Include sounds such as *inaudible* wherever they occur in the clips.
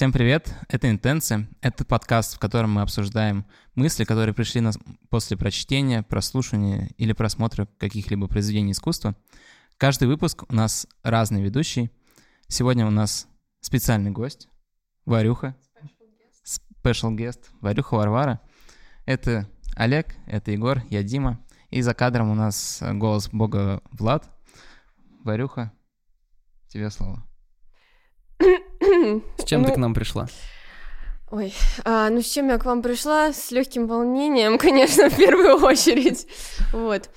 Всем привет, это «Интенсы». Это подкаст, в котором мы обсуждаем мысли, которые пришли нас после прочтения, прослушивания или просмотра каких-либо произведений искусства. Каждый выпуск у нас разный ведущий. Сегодня у нас специальный гость, Варюха. Special guest, Варюха Варвара. Это Олег, это Егор, я Дима. И за кадром у нас голос бога Влад. Варюха, тебе слово. *clears throat* С чем Ну, ты к нам пришла? Ой, а, ну с чем я к вам пришла? С легким волнением, *laughs* конечно, в первую очередь. Вот.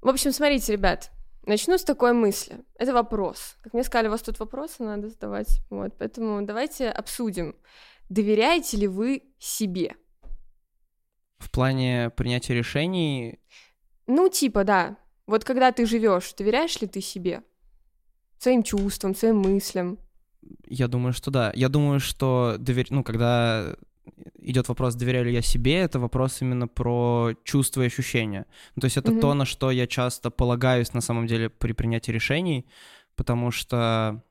В общем, смотрите, ребят, начну с такой мысли. Это вопрос. Как мне сказали, у вас тут вопросы надо задавать. Вот, поэтому давайте обсудим. Доверяете ли вы себе? В плане принятия решений Ну, типа, да. Вот когда ты живешь, доверяешь ли ты себе? Своим чувствам, своим мыслям? Я думаю, что да. Я думаю, что довер... ну, когда идет вопрос, доверяю ли я себе, это вопрос именно про чувства и ощущения. Ну, то есть это Мгм. то, на что я часто полагаюсь на самом деле при принятии решений, потому что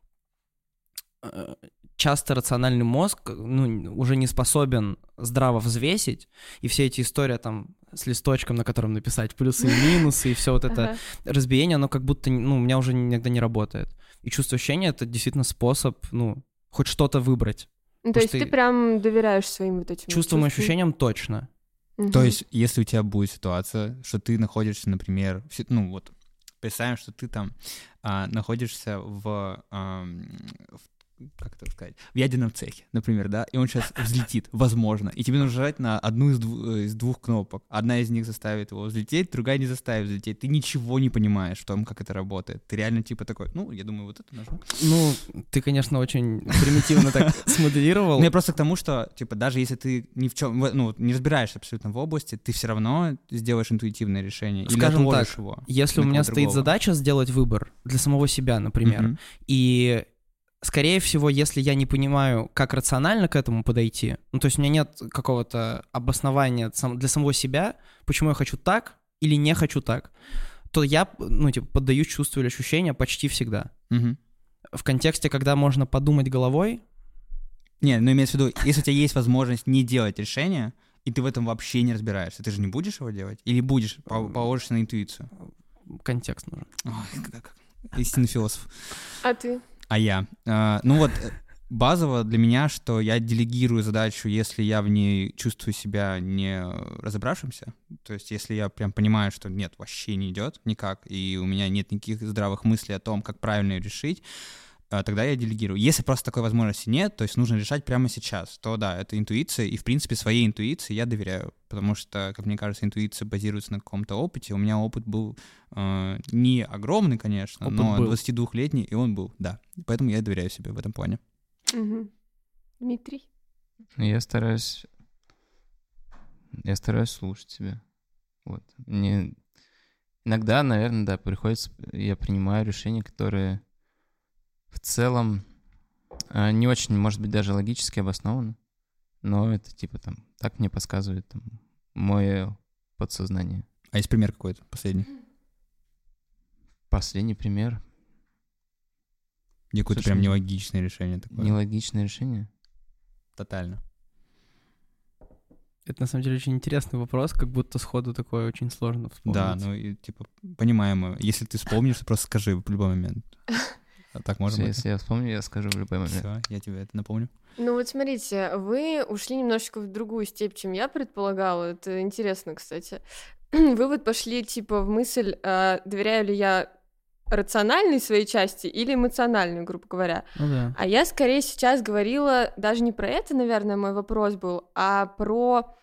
э, часто рациональный мозг ну, уже не способен здраво взвесить, и все эти истории там с листочком, на котором написать плюсы и минусы, и все вот это разбиение, оно как будто, ну, у меня уже иногда не работает. И чувство ощущения — это действительно способ, ну, хоть что-то выбрать. Ну, то есть ты прям доверяешь своим вот этим Чувством и чувствам? ощущениям точно. Мгм. То есть, если у тебя будет ситуация, что ты находишься, например, в ну вот, представим, что ты там а, находишься в, ам, в- как это сказать, в ядерном цехе, например, да, и он сейчас *laughs* взлетит, возможно, и тебе нужно нажать на одну из, дву- э, из двух кнопок. Одна из них заставит его взлететь, другая не заставит взлететь. Ты ничего не понимаешь в том, как это работает. Ты реально типа такой, ну, я думаю, вот это нажму. Ну, ты, конечно, очень примитивно так *laughs* смоделировал. Ну, я просто к тому, что, типа, даже если ты ни в чем, ну, не разбираешься абсолютно в области, ты все равно сделаешь интуитивное решение. Скажем так, его. Если у меня стоит задача сделать выбор для самого себя, например, и скорее всего, если я не понимаю, как рационально к этому подойти, ну, то есть у меня нет какого-то обоснования для самого себя, почему я хочу так или не хочу так, то я, ну, типа, поддаюсь чувству или ощущения почти всегда. Мгм. В контексте, когда можно подумать головой, Не, ну имеется в виду, если у тебя есть возможность не делать решение, и ты в этом вообще не разбираешься, ты же не будешь его делать? Или будешь, по- положишься на интуицию? контекст нужен. Ой, как- Истинный философ. А ты? А я? А, ну вот, э, базово для меня, что я делегирую задачу, если я в ней чувствую себя не разобравшимся. То есть если я прям понимаю, что нет, вообще не идет никак, и у меня нет никаких здравых мыслей о том, как правильно ее решить, тогда я делегирую. Если просто такой возможности нет, то есть нужно решать прямо сейчас, то да, это интуиция, и в принципе своей интуиции я доверяю, потому что, как мне кажется, интуиция базируется на каком-то опыте. У меня опыт был э, не огромный, конечно, Опыт но был. 22-летний, и он был, да. Поэтому я доверяю себе в этом плане. Мгм. Дмитрий? Я стараюсь... Я стараюсь слушать себя. Вот. Мне... Иногда, наверное, да, приходится... Я принимаю решения, которые в целом э, не очень, может быть, даже логически обоснованы. Но это типа там... Так мне подсказывает там мое подсознание. А есть пример какой-то последний? Последний пример. Где какое-то прям ну, нелогичное решение такое? Нелогичное решение. Тотально. Это на самом деле очень интересный вопрос, как будто сходу такое очень сложно вспомнить. Да, ну и типа понимаемо. Если ты вспомнишь, просто скажи в любой момент. *laughs* А так можно быть? Если я вспомню, я скажу в любой момент. Все, я тебе это напомню. Ну вот смотрите, вы ушли немножечко в другую степь, чем я предполагала. Это интересно, кстати. *clears throat* Вы вот пошли типа в мысль, а, доверяю ли я рациональной своей части или эмоциональной, грубо говоря. Ну да. А я скорее сейчас говорила даже не про это, наверное, мой вопрос был, а про...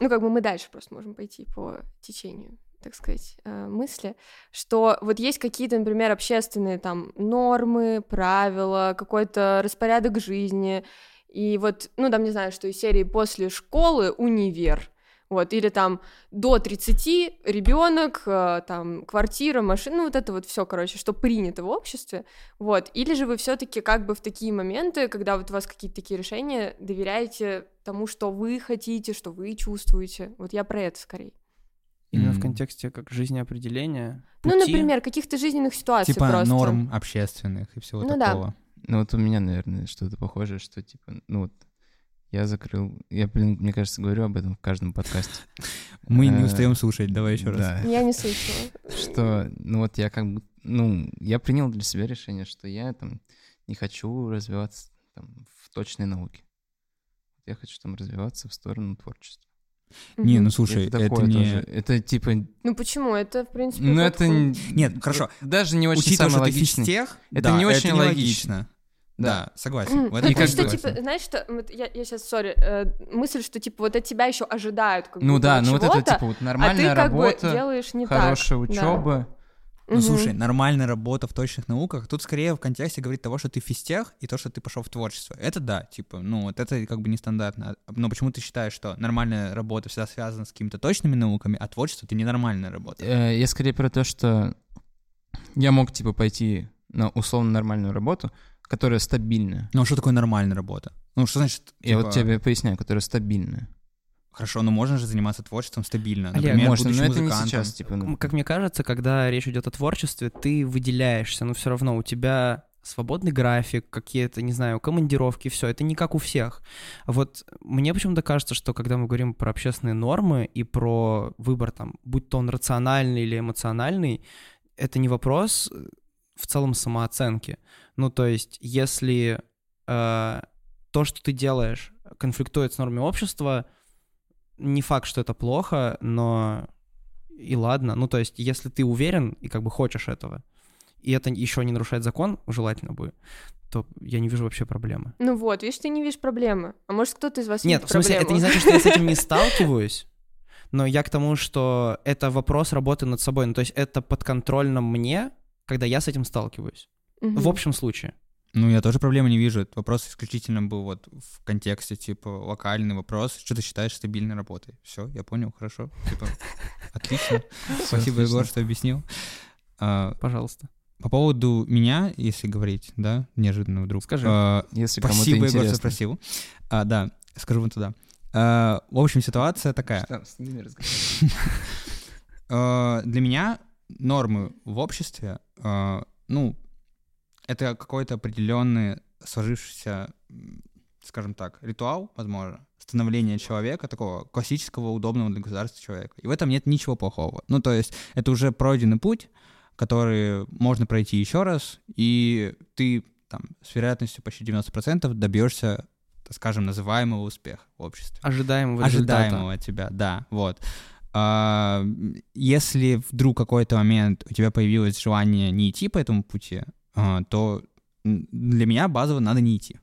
Ну, как бы мы дальше просто можем пойти по течению, так сказать, э, мысли, что вот есть какие-то, например, общественные там нормы, правила, какой-то распорядок жизни, и вот, ну, там, не знаю, что из серии после школы универ, вот, или там до 30 ребенок, э, там, квартира, машина, ну, вот это вот все, короче, что принято в обществе, вот, или же вы все-таки как бы в такие моменты, когда вот у вас какие-то такие решения, доверяете тому, что вы хотите, что вы чувствуете, вот я про это скорее. Именно в М. контексте как жизнеопределения. Ну, пути. например, каких-то жизненных ситуаций Типа просто. норм общественных и всего Ну да. такого. Ну вот у меня, наверное, что-то похожее, что типа, ну вот я закрыл, я, блин, мне кажется, говорю об этом в каждом подкасте. Мы не Э, устаем слушать, давай еще раз. Да. Я не слышала. Что, ну вот я как бы, ну, я принял для себя решение, что я там не хочу развиваться там в точной науке. Я хочу там развиваться в сторону творчества. Не, ну слушай, это, это, не... тоже. Это типа, Ну почему? Это, в принципе, ну это... Нет, хорошо. Даже не очень Учитывая, что ты физтех, Это да, не очень это логично. логично. Да, согласен. Ну, И то как что, типа, знаешь, что, вот я, я сейчас, сори, э, мысль, что, типа, вот от тебя еще ожидают как Ну да, ну вот это типа вот а ты нормальная как работа, бы делаешь не хорошая так. учеба. Ну, Мгм. слушай, нормальная работа в точных науках, тут скорее в контексте говорит того, что ты физтех, и то, что ты пошел в творчество. Это да, типа, ну, вот это как бы нестандартно. Но почему ты считаешь, что нормальная работа всегда связана с какими-то точными науками, а творчество — это ненормальная работа? Э, Я скорее про то, что я мог типа пойти на условно нормальную работу, которая стабильная. Ну, а что такое нормальная работа? Ну, что значит, Я вот типа, тебе поясняю, которая стабильная. Хорошо, но можно же заниматься творчеством стабильно. Олег, Например, Можно, но это не музыкантом. сейчас, типа, ну, Как мне кажется, когда речь идет о творчестве, ты выделяешься, но все равно у тебя свободный график, какие-то, не знаю, командировки, все. Это не как у всех. А Вот мне почему-то кажется, что когда мы говорим про общественные нормы и про выбор там, будь то он рациональный или эмоциональный, это не вопрос э, в целом самооценки. Ну, то есть, если э, то, что ты делаешь, конфликтует с нормами общества, не факт, что это плохо, но и ладно. Ну, то есть, если ты уверен и как бы хочешь этого, и это еще не нарушает закон, желательно бы, то я не вижу вообще проблемы. Ну вот, видишь, ты не видишь проблемы. А может, кто-то из вас Нет, видит в смысле, это не проблему? значит, что я с этим не *laughs* сталкиваюсь, но я к тому, что это вопрос работы над собой. Ну, то есть, это подконтрольно мне, когда я с этим сталкиваюсь. В общем случае. Ну, я тоже проблемы не вижу. Этот вопрос исключительно был вот в контексте, типа, локальный вопрос. Что ты считаешь стабильной работой? Все, я понял, хорошо. Типа, *laughs* отлично. Спасибо. Егор, что объяснил. А, Пожалуйста. По поводу меня, если говорить, да, неожиданно вдруг. Скажи. А, если Спасибо, Егор, что спросил. А, да, скажу вот туда. В общем, ситуация такая. *laughs* Для меня нормы в обществе, ну, это какой-то определенный сложившийся, скажем так, ритуал, возможно, становления человека, такого классического, удобного для государства человека. И в этом нет ничего плохого. Ну, то есть это уже пройденный путь, который можно пройти еще раз, и ты там с вероятностью почти 90% добьешься, скажем, называемого успеха в обществе Ожидаемого результата. ожидаемого от тебя, да, вот. А, Если вдруг какой-то момент у тебя появилось желание не идти по этому пути, то м, для меня базово надо не идти.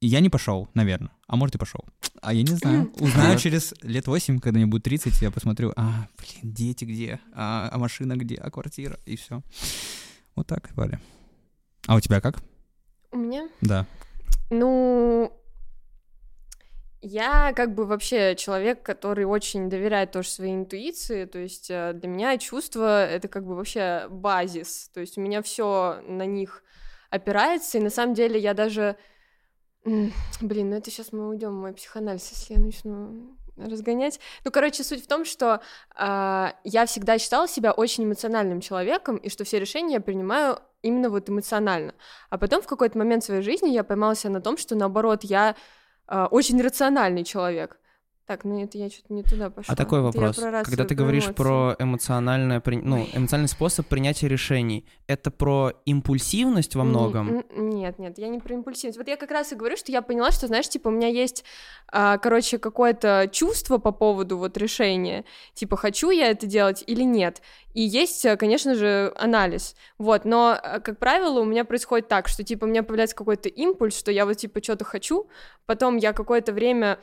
Я не пошел, наверное. А может и пошел. А я не знаю. *clears throat* Узнаю через лет 8, когда мне будет 30, я посмотрю, а, блин, дети где? А, а машина где? А квартира? И все. Вот так, Валя. А у тебя как? У меня? Да. Ну, я как бы вообще человек, который очень доверяет тоже своей интуиции, то есть э, для меня чувства — это как бы вообще базис, то есть у меня все на них опирается, и на самом деле я даже... Блин, ну это сейчас мы уйдем мой психоанализ, если я начну разгонять. Ну, короче, суть в том, что а, я всегда считала себя очень эмоциональным человеком, и что все решения я принимаю именно вот эмоционально. А потом в какой-то момент своей жизни я поймала себя на том, что наоборот, я очень рациональный человек. Так, ну это я что-то не туда пошла. А такой вопрос. Когда ты говоришь про эмоциональное, при- ну, эмоциональный способ принятия решений, это про импульсивность во многом? Нет, нет, я не про импульсивность. Вот я как раз и говорю, что я поняла, что, знаешь, типа, у меня есть, а, короче, какое-то чувство по поводу вот решения, типа, хочу я это делать или нет. И есть, а, конечно же, анализ. Вот, но, а, как правило, у меня происходит так, что, типа, у меня появляется какой-то импульс, что я вот, типа, что-то хочу, потом я какое-то время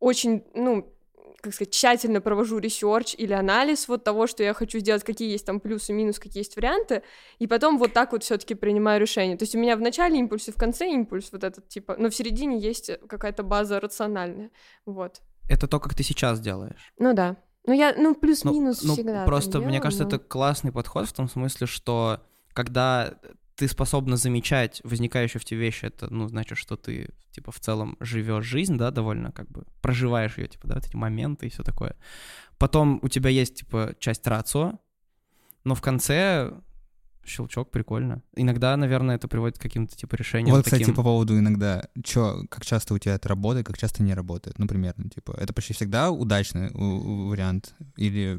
очень, ну, как сказать, тщательно провожу research или анализ вот того, что я хочу сделать, какие есть там плюсы, минусы, какие есть варианты, и потом вот так вот все-таки принимаю решение. То есть у меня в начале импульс и в конце импульс вот этот типа, но в середине есть какая-то база рациональная, вот. Это то, как ты сейчас делаешь. Ну да. Ну я, ну Ну, плюс-минус ну, всегда. Просто, так мне делаю, кажется, но- это классный подход в том смысле, что когда ты способна замечать возникающие в тебе вещи, это, ну, значит, что ты, типа, в целом живешь жизнь, да, довольно, как бы, проживаешь ее, типа, да, вот эти моменты и все такое. Потом у тебя есть, типа, часть рацио, но в конце щелчок, прикольно. Иногда, наверное, это приводит к каким-то типа решениям. Вот, кстати, таким. по поводу иногда, чё, как часто у тебя это работает, как часто не работает, ну, примерно, типа, это почти всегда удачный вариант, или...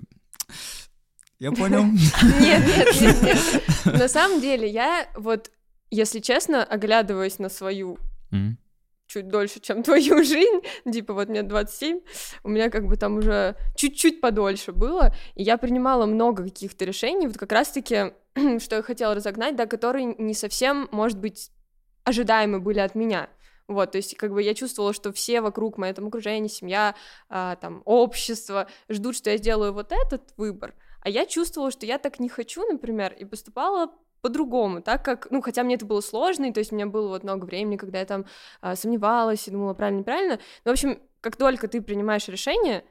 Я понял. *laughs* Нет, нет, нет, нет. На самом деле, я вот, если честно, оглядываясь на свою чуть дольше, чем *laughs* твою жизнь, типа вот мне 27, у меня как бы там уже чуть-чуть подольше было, и я принимала много каких-то решений, вот как раз-таки, *clears throat* что я хотела разогнать, да, которые не совсем, может быть, ожидаемы были от меня. Вот, то есть, как бы я чувствовала, что все вокруг, моем окружении, семья, а, там, общество ждут, что я сделаю вот этот выбор, а я чувствовала, что я так не хочу, например, и поступала по-другому, так как, ну, хотя мне это было сложно, и то есть у меня было вот много времени, когда я там а, сомневалась и думала, правильно, неправильно. Но, в общем, как только ты принимаешь решение,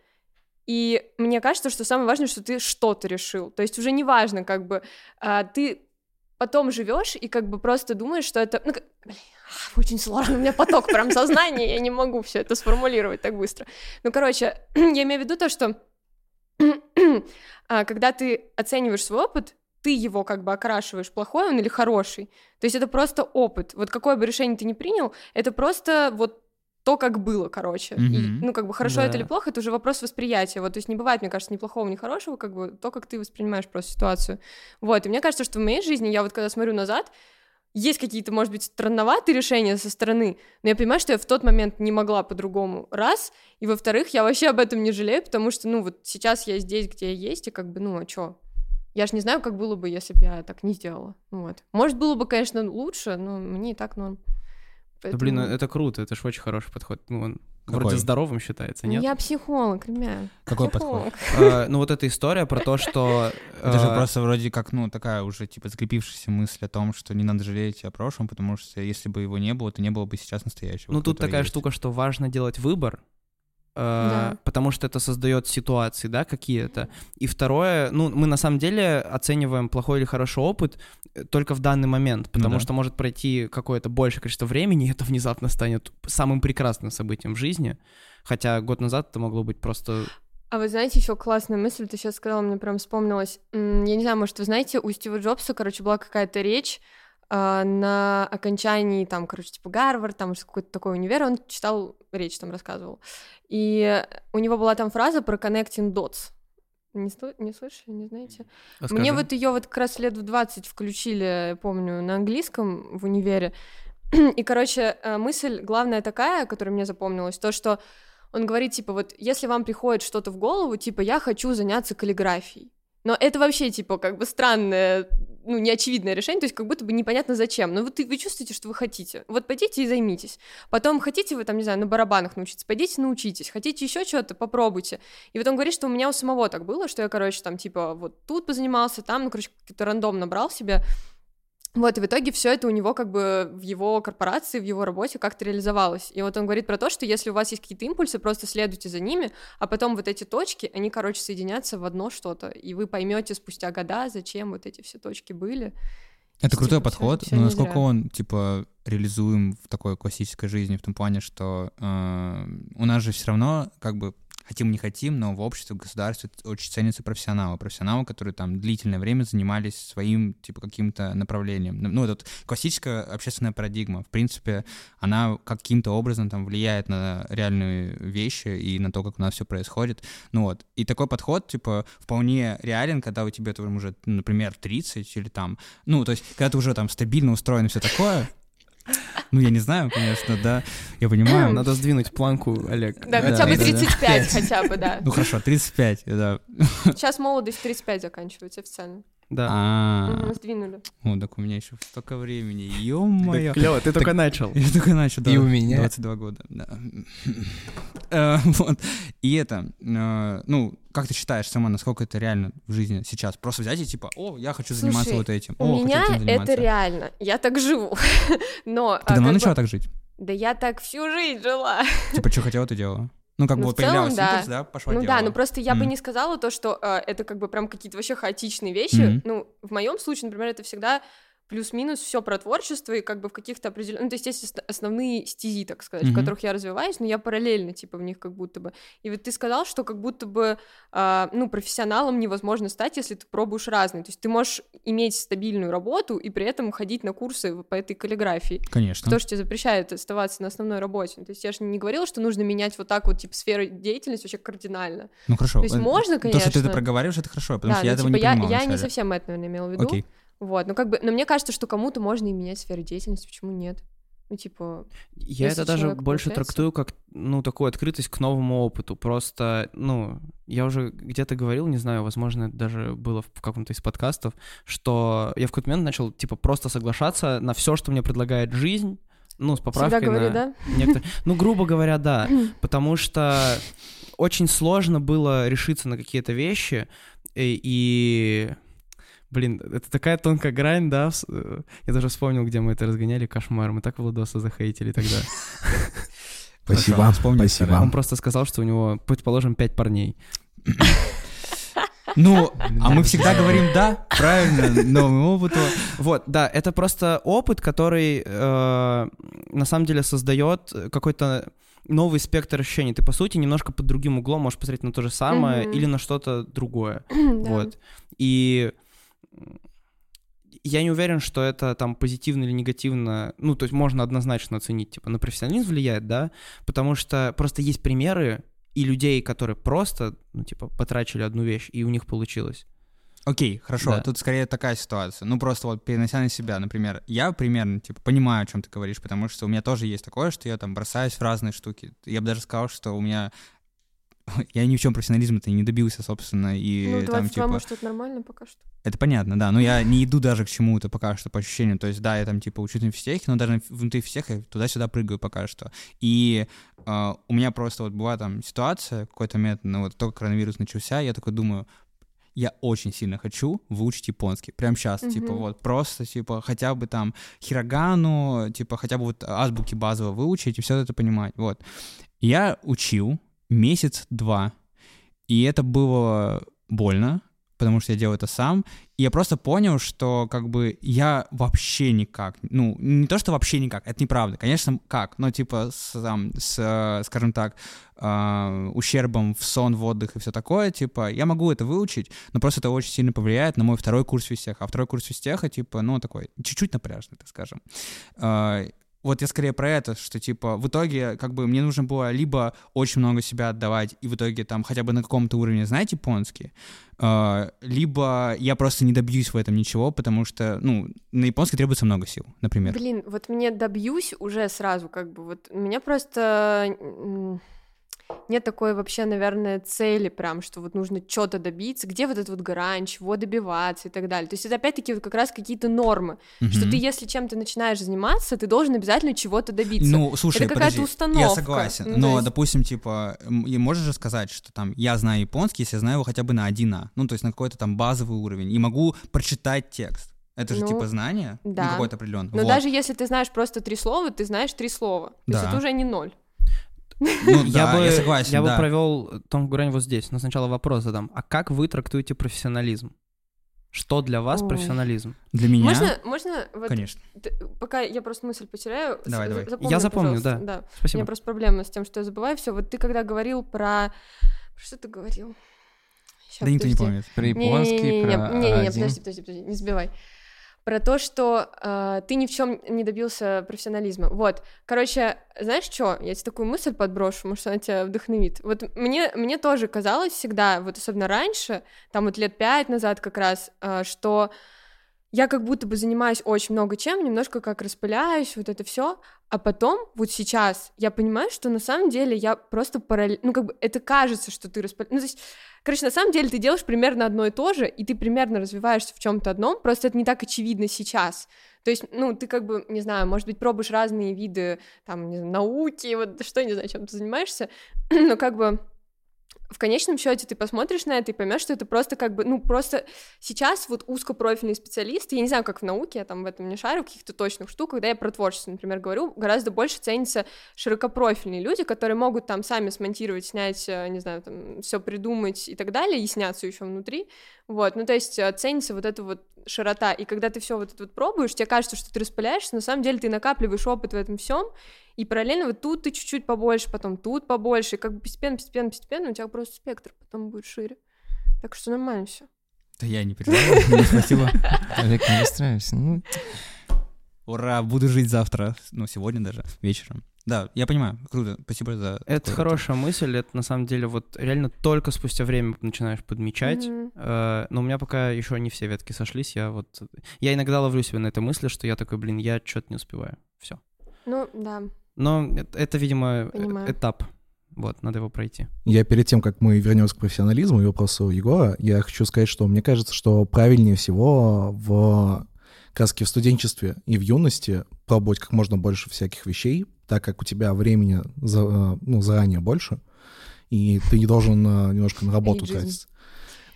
и мне кажется, что самое важное, что ты что-то решил. То есть уже не важно, как бы а, ты потом живешь и как бы просто думаешь, что это... Ну, блин, очень сложно, у меня поток прям сознания, я не могу все это сформулировать так быстро. Ну, короче, *clears throat* я имею в виду то, что когда ты оцениваешь свой опыт, ты его как бы окрашиваешь, плохой он или хороший. То есть это просто опыт. Вот какое бы решение ты ни принял, это просто вот то, как было, короче. И, Мгм. ну, как бы хорошо это Да. или плохо, это уже вопрос восприятия. Вот, то есть не бывает, мне кажется, ни плохого, ни хорошего, как бы то, как ты воспринимаешь просто ситуацию. Вот, и мне кажется, что в моей жизни, я вот когда смотрю назад, есть какие-то, может быть, странноватые решения со стороны, но я понимаю, что я в тот момент не могла по-другому, раз, и во-вторых, я вообще об этом не жалею, потому что, ну, вот сейчас я здесь, где я есть, и как бы, ну, а чё? Я ж не знаю, как было бы, если бы я так не сделала. Вот. Может, было бы, конечно, лучше, но мне и так норм. Да, блин, Поэтому- это круто, это же очень хороший подход. Ну, он Какой? вроде здоровым считается, нет? Я психолог, ребят. Какой Психолог. Э, Ну, вот эта история про то, что... *laughs* Это же э, просто вроде как, ну, такая уже, типа, закрепившаяся мысль о том, что не надо жалеть о прошлом, потому что если бы его не было, то не было бы сейчас настоящего. Ну, тут такая есть. штука, что важно делать выбор, Да. потому что это создает ситуации, да, какие-то. И второе, ну, мы на самом деле оцениваем плохой или хороший опыт э, только в данный момент, потому да. что может пройти какое-то большее количество времени, и это внезапно станет самым прекрасным событием в жизни, хотя год назад это могло быть просто... А вы знаете, еще классная мысль, ты сейчас сказала, мне прям вспомнилась. Я не знаю, может, вы знаете, у Стива Джобса, короче, была какая-то речь на окончании, там, короче, типа Гарвард, там, какой-то такой универ, он читал речь, там, рассказывал. И у него была там фраза про connecting dots. Не, слы- не слышали, не знаете? Мне Расскажи. вот ее вот как раз лет в 20 включили, помню, на английском в универе. *clears throat* И, короче, э, мысль главная такая, которая мне запомнилась, то, что он говорит, типа, вот, если вам приходит что-то в голову, типа, я хочу заняться каллиграфией. Но это вообще, типа, как бы странное, ну, неочевидное решение, то есть как будто бы непонятно зачем. Но вот вы, чувствуете, что вы хотите. Вот пойдите и займитесь. Потом хотите вы, там, не знаю, на барабанах научиться, пойдите научитесь. Хотите еще что-то, попробуйте. И вот он говорит, что у меня у самого так было, что я, короче, там, типа, вот тут позанимался, там, ну, короче, какой-то рандом набрал себе. Вот, и в итоге все это у него как бы в его корпорации, в его работе как-то реализовалось. И вот он говорит про то, что если у вас есть какие-то импульсы, просто следуйте за ними, а потом вот эти точки, они, короче, соединятся в одно что-то, и вы поймете спустя года, зачем вот эти все точки были. Это Типа, крутой всё- подход, всё но насколько зря. он, типа, реализуем в такой классической жизни, в том плане, что э, у нас же все равно, как бы, хотим не хотим, но в обществе, в государстве очень ценятся профессионалы. Профессионалы, которые там длительное время занимались своим, типа, каким-то направлением. Ну, это вот классическая общественная парадигма. В принципе, она каким-то образом там влияет на реальные вещи и на то, как у нас все происходит. Ну вот. И такой подход, типа, вполне реален, когда у тебя там уже, например, 30 или там, ну, то есть, когда ты уже там стабильно устроен и все такое, *laughs* ну, я не знаю, конечно, да, я понимаю. Надо сдвинуть планку, Олег. Да, Да, хотя бы да, да. 35, хотя бы, да. Ну, хорошо, 35, да. Сейчас молодость 35 заканчивается официально. Да. А, Мгм, Сдвинули. о, так у меня еще столько времени, ё-моё. Клево, ты только начал. Я только начал, да. И у меня. 22 года, да. Э, Вот. И это, э, ну, как ты считаешь сама, насколько это реально в жизни сейчас? Просто взять и типа, о, я хочу заниматься вот этим. У меня это заниматься». реально. Я так живу. *laughs* Но... Ты а, давно бы- начала так жить? Да я так всю жизнь жила. Типа, что хотела, ты делала? Ну, как Ну, бы в целом, да. импульс, да, пошла Ну да, делала. ну просто я бы Мгм. не сказала то, что э, это как бы прям какие-то вообще хаотичные вещи. Мгм. Ну, в моем случае, например, это всегда плюс-минус все про творчество и как бы в каких-то определенных... Ну, то есть есть основные стези, так сказать, mm-hmm. в которых я развиваюсь, но я параллельно, типа, в них как будто бы. И вот ты сказал, что как будто бы, э, ну, профессионалом невозможно стать, если ты пробуешь разные. То есть ты можешь иметь стабильную работу и при этом ходить на курсы по этой каллиграфии. Конечно. Кто же тебе запрещает оставаться на основной работе? То есть я же не говорила, что нужно менять вот так вот, типа, сферу деятельности вообще кардинально. Ну, хорошо. То есть можно, конечно. То, что ты это проговариваешь, это хорошо, потому да, что я ну, этого типа, не я, понимал я не совсем это, наверное, имела в виду. Окей. Вот, ну как бы, но мне кажется, что кому-то можно и менять сферу деятельности, почему нет? Ну, типа... Я это даже больше получается. трактую как, ну, такую открытость к новому опыту. Просто, ну, я уже где-то говорил, не знаю, возможно, это даже было в каком-то из подкастов, что я в какой-то момент начал, типа, просто соглашаться на все, что мне предлагает жизнь, ну, с поправкой Всегда говори, на да? некоторые... Ну, грубо говоря, да. *clears throat* Потому что очень сложно было решиться на какие-то вещи, и... и- Блин, это такая тонкая грань, да? э, Я даже вспомнил, где мы это разгоняли, кошмар. Мы так Владоса захейтили тогда. *laughs* Спасибо, вспомнил спасибо. Он просто сказал, что у него, предположим, пять парней. Ну, а мы всегда говорим «да», правильно, новому опыту. Вот, да, это просто опыт, который э, на самом деле создает какой-то новый спектр ощущений. Ты, по сути, немножко под другим углом можешь посмотреть на то же самое или на что-то другое. *clears throat* Да. Вот. И я не уверен, что это там позитивно или негативно. Ну, то есть можно однозначно оценить, типа, на профессионализм влияет, да, потому что просто есть примеры и людей, которые просто, ну, типа, потрачили одну вещь, и у них получилось. Окей, хорошо, Да. тут скорее такая ситуация. Ну, просто вот перенося на себя, например, я примерно, типа, понимаю, о чем ты говоришь, потому что у меня тоже есть такое, что я там бросаюсь в разные штуки. Я бы даже сказал, что у меня... *laughs* Я ни в чем профессионализма-то не добился, собственно, и Ну, там, 22, типа... может, это нормально пока что. Это понятно, да, но я не иду даже к чему-то пока что по ощущению, то есть да, я там типа учусь на физтехе, но даже внутри физтеха я туда-сюда прыгаю пока что. И э, у меня просто вот была там ситуация, какой-то момент, ну вот только коронавирус начался, я такой думаю, я очень сильно хочу выучить японский. Прям сейчас, Мгм. типа, вот, просто, типа, хотя бы там хирогану, типа, хотя бы вот азбуки базово выучить и все это понимать, вот. Я учил месяц-два, и это было больно, потому что я делал это сам, и я просто понял, что как бы я вообще никак, ну, не то, что вообще никак, это неправда, конечно, как, но типа с, там, с скажем так, э, ущербом в сон, в отдых и все такое, типа, я могу это выучить, но просто это очень сильно повлияет на мой второй курс физтеха, а второй курс физтеха, типа, ну, такой, чуть-чуть напряжный, так скажем. Э, вот я скорее про это, что типа в итоге как бы мне нужно было либо очень много себя отдавать и в итоге там хотя бы на каком-то уровне знать японский, э, либо я просто не добьюсь в этом ничего, потому что ну на японский требуется много сил, например. Блин, вот мне добьюсь уже сразу, как бы, вот меня просто нет такой вообще, наверное, цели прям, что вот нужно что-то добиться, где вот этот вот грань, чего добиваться и так далее. То есть это опять-таки вот как раз какие-то нормы, что Мгм. ты, если чем-то начинаешь заниматься, ты должен обязательно чего-то добиться. Ну, слушай, Это какая-то установка. Я согласен. Ну, но, есть- допустим, типа, можешь же сказать, что там я знаю японский, если я знаю его хотя бы на 1А. Ну, то есть на какой-то там базовый уровень. И могу прочитать текст. Это же Ну, типа знание? Ну, да. какой-то определенный. Но Вот. даже если ты знаешь просто три слова, ты знаешь три слова. То есть Да. это уже не ноль. Ну, *laughs* я да, бы, я согласен, я бы да. провел тонкую грань вот здесь. Но сначала вопрос задам. А как вы трактуете профессионализм? Что для вас Ой. профессионализм? Для меня, Можно, можно вот конечно. т- пока я просто мысль потеряю. Давай, давай. запомни, Я запомню, да. У Спасибо. меня просто проблема с тем, что я забываю все. Вот ты когда говорил про... про Что ты говорил? Да никто не подожди. помнит. Про японский, Не-не-не, про не-не-не, подожди, подожди, подожди, не сбивай. Про то, что э, ты ни в чем не добился профессионализма. Вот, короче, знаешь что? Я тебе такую мысль подброшу, может, она тебя вдохновит. Вот мне, мне тоже казалось всегда, вот особенно раньше, там вот лет пять назад как раз, э, что я как будто бы занимаюсь очень много чем, немножко как распыляюсь, вот это все, а потом, вот сейчас, я понимаю, что на самом деле я просто параллельно, ну, как бы это кажется, что ты распыляешься, ну, то есть, короче, на самом деле ты делаешь примерно одно и то же, и ты примерно развиваешься в чем-то одном, просто это не так очевидно сейчас. То есть, ну, ты как бы, не знаю, может быть, пробуешь разные виды, там, не знаю, науки, вот что, не знаю, чем ты занимаешься, *clears throat* но как бы в конечном счете ты посмотришь на это и поймешь, что это просто как бы, ну, просто сейчас вот узкопрофильные специалисты, я не знаю, как в науке, я там в этом не шарю, каких-то точных штуках, когда я про творчество, например, говорю, гораздо больше ценятся широкопрофильные люди, которые могут там сами смонтировать, снять, э, не знаю, там, все придумать и так далее, и сняться еще внутри, вот, ну, то есть э, ценится вот эта вот широта, и когда ты все вот это вот пробуешь, тебе кажется, что ты распыляешься, на самом деле ты накапливаешь опыт в этом всем, и параллельно вот тут ты чуть-чуть побольше, потом тут побольше, и как бы постепенно, постепенно, постепенно у тебя просто спектр потом будет шире. Так что нормально все. Да я не переживаю, спасибо. Олег, не расстраивайся. Ну, Ура, буду жить завтра, ну, сегодня даже, вечером. Да, я понимаю, круто, спасибо за... Это хорошая мысль, это на самом деле вот реально только спустя время начинаешь подмечать. Мгм. Э, но у меня пока еще не все ветки сошлись, я вот... Я иногда ловлю себя на этой мысли, что я такой, блин, я что-то не успеваю. Все. Ну, да. Но это, это, видимо, э- Понимаю. этап. Вот, надо его пройти. Я перед тем, как мы вернемся к профессионализму и вопросу Егора, я хочу сказать, что мне кажется, что правильнее всего в как раз-таки в студенчестве и в юности пробовать как можно больше всяких вещей, так как у тебя времени за- ну, заранее больше, и ты не должен э, немножко на работу Эйджизм. тратить.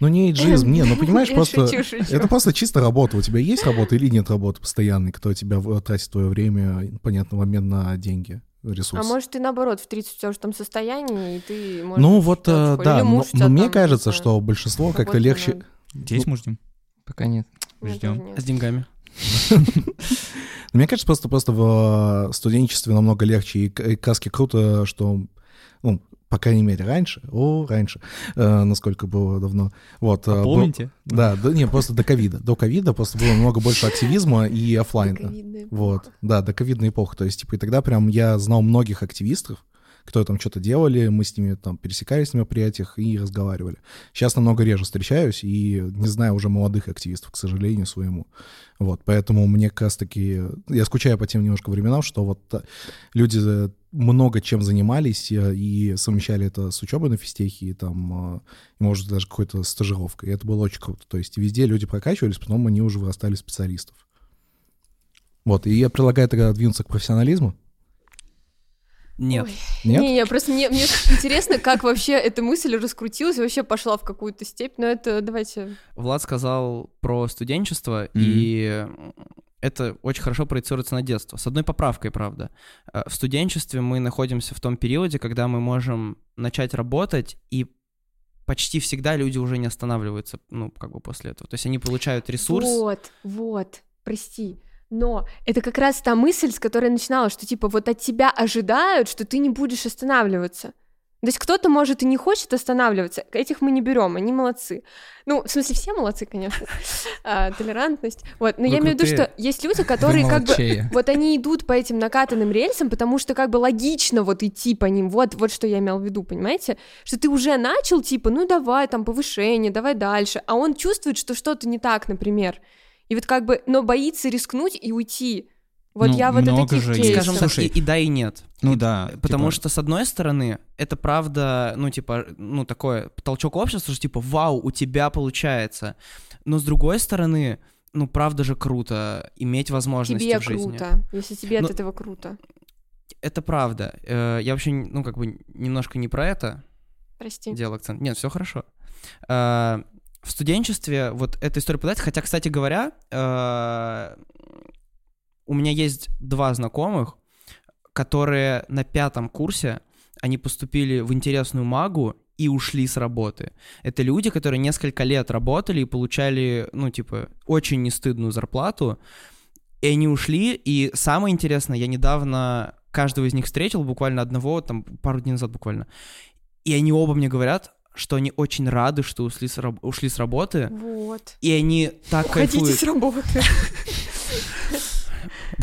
Ну, не эйджизм, не, ну, понимаешь, *laughs* просто... шучу, шучу. Это просто чисто работа. У тебя есть работа или нет работы постоянной, которая тебя в- тратит твое время, понятно, в обмен на деньги, ресурсы? А может, ты наоборот в 30 все же там состоянии, и ты можешь... ну, вот, э, школе. да, но, муж но тебя мне там, кажется, что большинство как-то легче... надо. Здесь мы ждем. пока нет. Ждем. С деньгами. *laughs* Мне кажется, просто, просто в э, студенчестве намного легче, и каски круто, что, ну, по крайней мере, раньше, о, раньше, э, насколько было давно, вот. э, был- Помните? Да, да, не, просто до ковида. До ковида просто было много больше активизма и. Ковидная Вот, да, до ковидной эпохи. То есть, типа, и тогда прям я знал многих активистов, которые там что-то делали, мы с ними там пересекались на мероприятиях и разговаривали. Сейчас намного реже встречаюсь и не знаю уже молодых активистов, к сожалению, своему. Вот, поэтому мне как раз-таки... Я скучаю по тем немножко временам, что вот э, люди э, много чем занимались э, и совмещали это с учебой на физтехе и там, может, даже какой-то стажировкой. И это было очень круто. То есть везде люди прокачивались, потом они уже вырастали специалистов. Вот, и я предлагаю тогда двинуться к профессионализму. Нет. Ой. Нет? Не, я просто мне, мне интересно, как вообще эта мысль раскрутилась, и вообще пошла в какую-то степь. Но это давайте. Влад сказал про студенчество, и это очень хорошо проецируется на детство. С одной поправкой, правда. Э, В студенчестве мы находимся в том периоде, когда мы можем начать работать, и почти всегда люди уже не останавливаются, ну, как бы после этого. То есть они получают ресурс. Вот, вот, прости. Но это как раз та мысль, с которой я начинала, что типа вот от тебя ожидают, что ты не будешь останавливаться. То есть кто-то, может, и не хочет останавливаться, этих мы не берем, они молодцы. Ну, в смысле, все молодцы, конечно. *laughs* А, толерантность. Вот, но Вы я имею в виду, что есть люди, которые как бы вот они идут по этим накатанным рельсам, потому что как бы логично вот идти по ним. Вот, вот что я имел в виду, понимаете? Что ты уже начал, типа, ну давай, там, повышение, давай дальше. А он чувствует, что что-то не так, например. И вот как бы, но боится рискнуть и уйти. Вот Ну, я вот много таких же. Скажем так, Слушай, и, и да, и нет. Ну И- да. Потому типа, что, с одной стороны, это правда, ну, типа, ну, такое толчок общества, что, типа, вау, у тебя получается. Но, с другой стороны, ну, правда же круто иметь возможности Тебе в жизни. круто, если тебе Ну, от этого круто. Это правда. Э, Я вообще, ну, как бы, немножко не про это Прости. делал акцент. Нет, все хорошо. В студенчестве вот эта история подается, хотя, кстати говоря, э, у меня есть два знакомых, которые на пятом курсе, они поступили в интересную магу и ушли с работы. Это люди, которые несколько лет работали и получали, ну, типа, очень нестыдную зарплату, и они ушли, и самое интересное, я недавно каждого из них встретил, буквально одного, там, пару дней назад буквально, и они оба мне говорят, что они очень рады, что ушли с, раб- ушли с работы, Вот. и они так Уходите кайфуют. с работы. *laughs*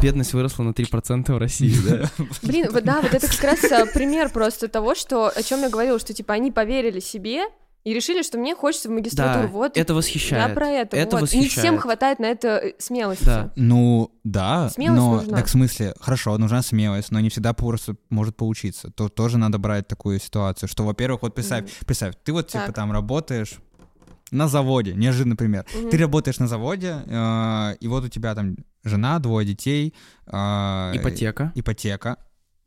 Бедность выросла на 3% в России, да? Блин, вот да, вот это как раз а, пример просто того, что о чем я говорила, что типа они поверили себе и решили, что мне хочется в магистратуру. Да, вот это я восхищает. про это. Это вот. Не всем восхищает. хватает на это э, смелости. Да. Ну, да, Смелость но нужна. так в смысле, хорошо, нужна смелость, но не всегда просто может получиться. То тоже надо брать такую ситуацию, что, во-первых, вот представь, Мгм. представь, ты вот типа Так. там работаешь на заводе, неожиданный пример. Мгм. Ты работаешь на заводе, э, и вот у тебя там жена, двое детей, э, Ипотека. ипотека.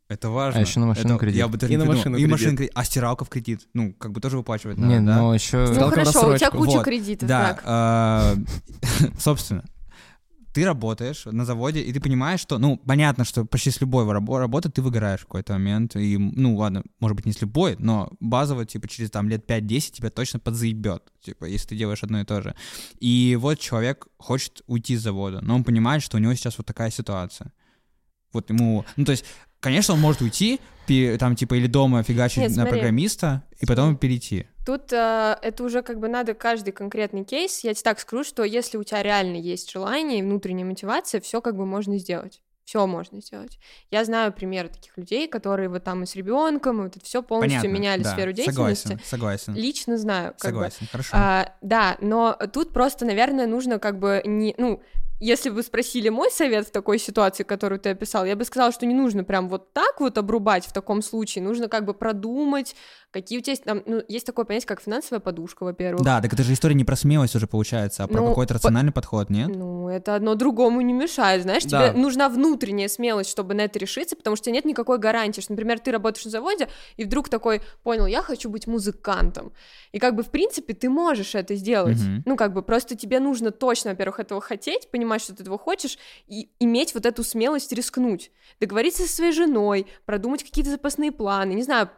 Это важно. А еще на машину Это- кредит. Я бы даже И не на машину И кредит. машину кредит. А стиралка в кредит. Ну, как бы тоже выплачивать надо, Не, да? но еще... Ну хорошо, у тебя куча Вот. кредитов, Да, так. а, *laughs* собственно, ты работаешь на заводе, и ты понимаешь, что, ну, понятно, что почти с любой рабо- работы ты выгораешь в какой-то момент, и, ну, ладно, может быть, не с любой, но базово, типа, через, там, лет 5-10 тебя точно подзаебет, типа, если ты делаешь одно и то же. И вот человек хочет уйти с завода, но он понимает, что у него сейчас вот такая ситуация. Вот ему, ну, то есть, конечно, он может уйти, там, типа, или дома фигачить Нет, на смотри. программиста, и потом перейти. Тут э, это уже как бы надо каждый конкретный кейс. Я тебе так скажу, что если у тебя реально есть желание и внутренняя мотивация, все как бы можно сделать. Все можно сделать. Я знаю примеры таких людей, которые вот там и с ребенком, и вот это все полностью Понятно, меняли да, сферу деятельности. Согласен, согласен. Лично знаю. Как бы. Согласен, хорошо. А, да, но тут просто, наверное, нужно как бы не, ну, если бы спросили мой совет в такой ситуации, которую ты описал, я бы сказала, что не нужно прям вот так вот обрубать в таком случае, нужно как бы продумать, какие у тебя есть, там, ну, есть такое понятие, как финансовая подушка, во-первых. Да, так это же история не про смелость уже получается, а про Ну, какой-то по- рациональный подход, нет? Ну, это одно другому не мешает, знаешь, Да. тебе нужна внутренняя смелость, чтобы на это решиться, потому что нет никакой гарантии, что, например, ты работаешь на заводе, и вдруг такой, понял, я хочу быть музыкантом, и как бы, в принципе, ты можешь это сделать, Мгм. ну, как бы, просто тебе нужно точно, во-первых, этого хотеть, понимать, что ты этого хочешь, и иметь вот эту смелость рискнуть, договориться со своей женой, продумать какие-то запасные планы, не знаю,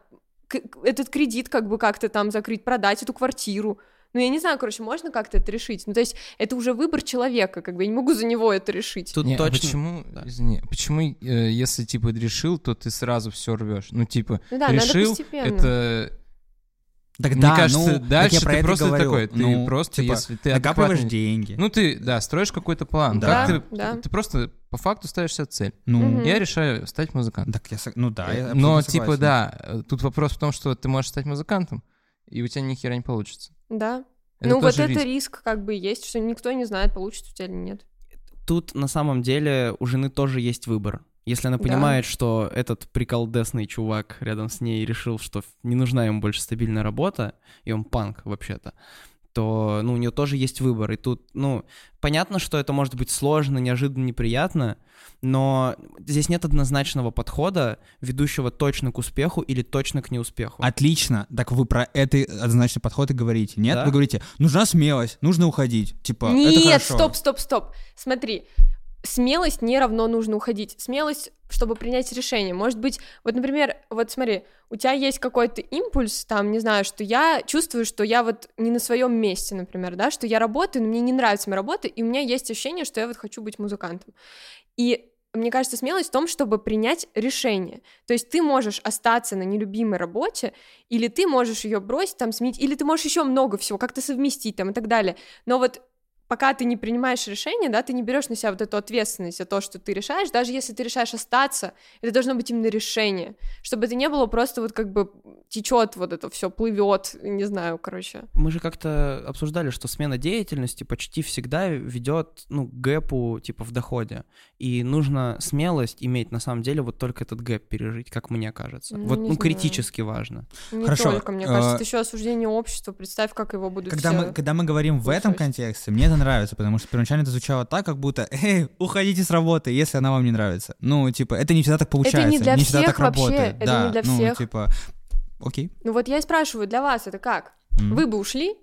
этот кредит как бы как-то там закрыть, продать эту квартиру, ну, я не знаю, короче, можно как-то это решить? Ну, то есть это уже выбор человека, как бы я не могу за него это решить. Тут Не, а точно... почему, да. извини, почему, э, если, типа, решил, то ты сразу все рвешь? Ну, типа, Ну да, надо решил, постепенно. это... Так Мне кажется, ну, так дальше ты просто говорю. такой, ты Ну, просто, типа, если ты накапливаешь адекватный- деньги. Ну, ты, да, строишь какой-то план. Да. Как ты, Да. ты просто по факту ставишь себе цель. ну. Я решаю стать музыкантом. так я, ну да, я Но, абсолютно типа, согласен. да, э, тут вопрос в том, что ты можешь стать музыкантом, и у тебя ни хера не получится. Да. Это ну, вот тоже это риск. риск как бы есть, что никто не знает, получится у тебя или нет. Тут на самом деле у жены тоже есть выбор. Если она Да. понимает, что этот приколдесный чувак рядом с ней решил, что не нужна ему больше стабильная работа, и он панк вообще-то, то, ну, у нее тоже есть выбор. И тут, ну, понятно, что это может быть сложно, неожиданно, неприятно, но здесь нет однозначного подхода, ведущего точно к успеху или точно к неуспеху. Отлично. Так вы про это однозначный подход и говорите. Нет? Да. Вы говорите, нужна смелость, нужно уходить. Типа, это Нет, хорошо. стоп, стоп, стоп. Смотри, смелость не равно нужно уходить. Смелость, чтобы принять решение. Может быть, вот, например, вот смотри, у тебя есть какой-то импульс, там, не знаю, что я чувствую, что я вот не на своем месте, например, да, что я работаю, но мне не нравится моя работа, и у меня есть ощущение, что я вот хочу быть музыкантом. И мне кажется, смелость в том, чтобы принять решение. То есть ты можешь остаться на нелюбимой работе, или ты можешь ее бросить, там, сменить, или ты можешь еще много всего как-то совместить там и так далее. Но вот пока ты не принимаешь решение, да, ты не берешь на себя вот эту ответственность за то, что ты решаешь, даже если ты решаешь остаться, это должно быть именно решение, чтобы это не было просто вот как бы течет вот это все, плывет, не знаю, короче. Мы же как-то обсуждали, что смена деятельности почти всегда ведет, ну, к гэпу, типа, в доходе. И нужно смелость иметь, на самом деле, вот только этот гэп пережить, как мне кажется. Ну, вот, ну, знаю. критически важно. Не Хорошо, только, мне кажется, это еще осуждение общества. Представь, как его будут Когда все... мы, когда мы говорим в этом контексте, мне это нравится, потому что первоначально это звучало так, как будто *laughs* «Эй, уходите с работы, если она вам не нравится». Ну, типа, это не всегда так получается, не для всегда всех так вообще, работает. это да, не для ну, всех. типа, окей. Ну вот я и спрашиваю, для вас это как? М. Вы бы ушли?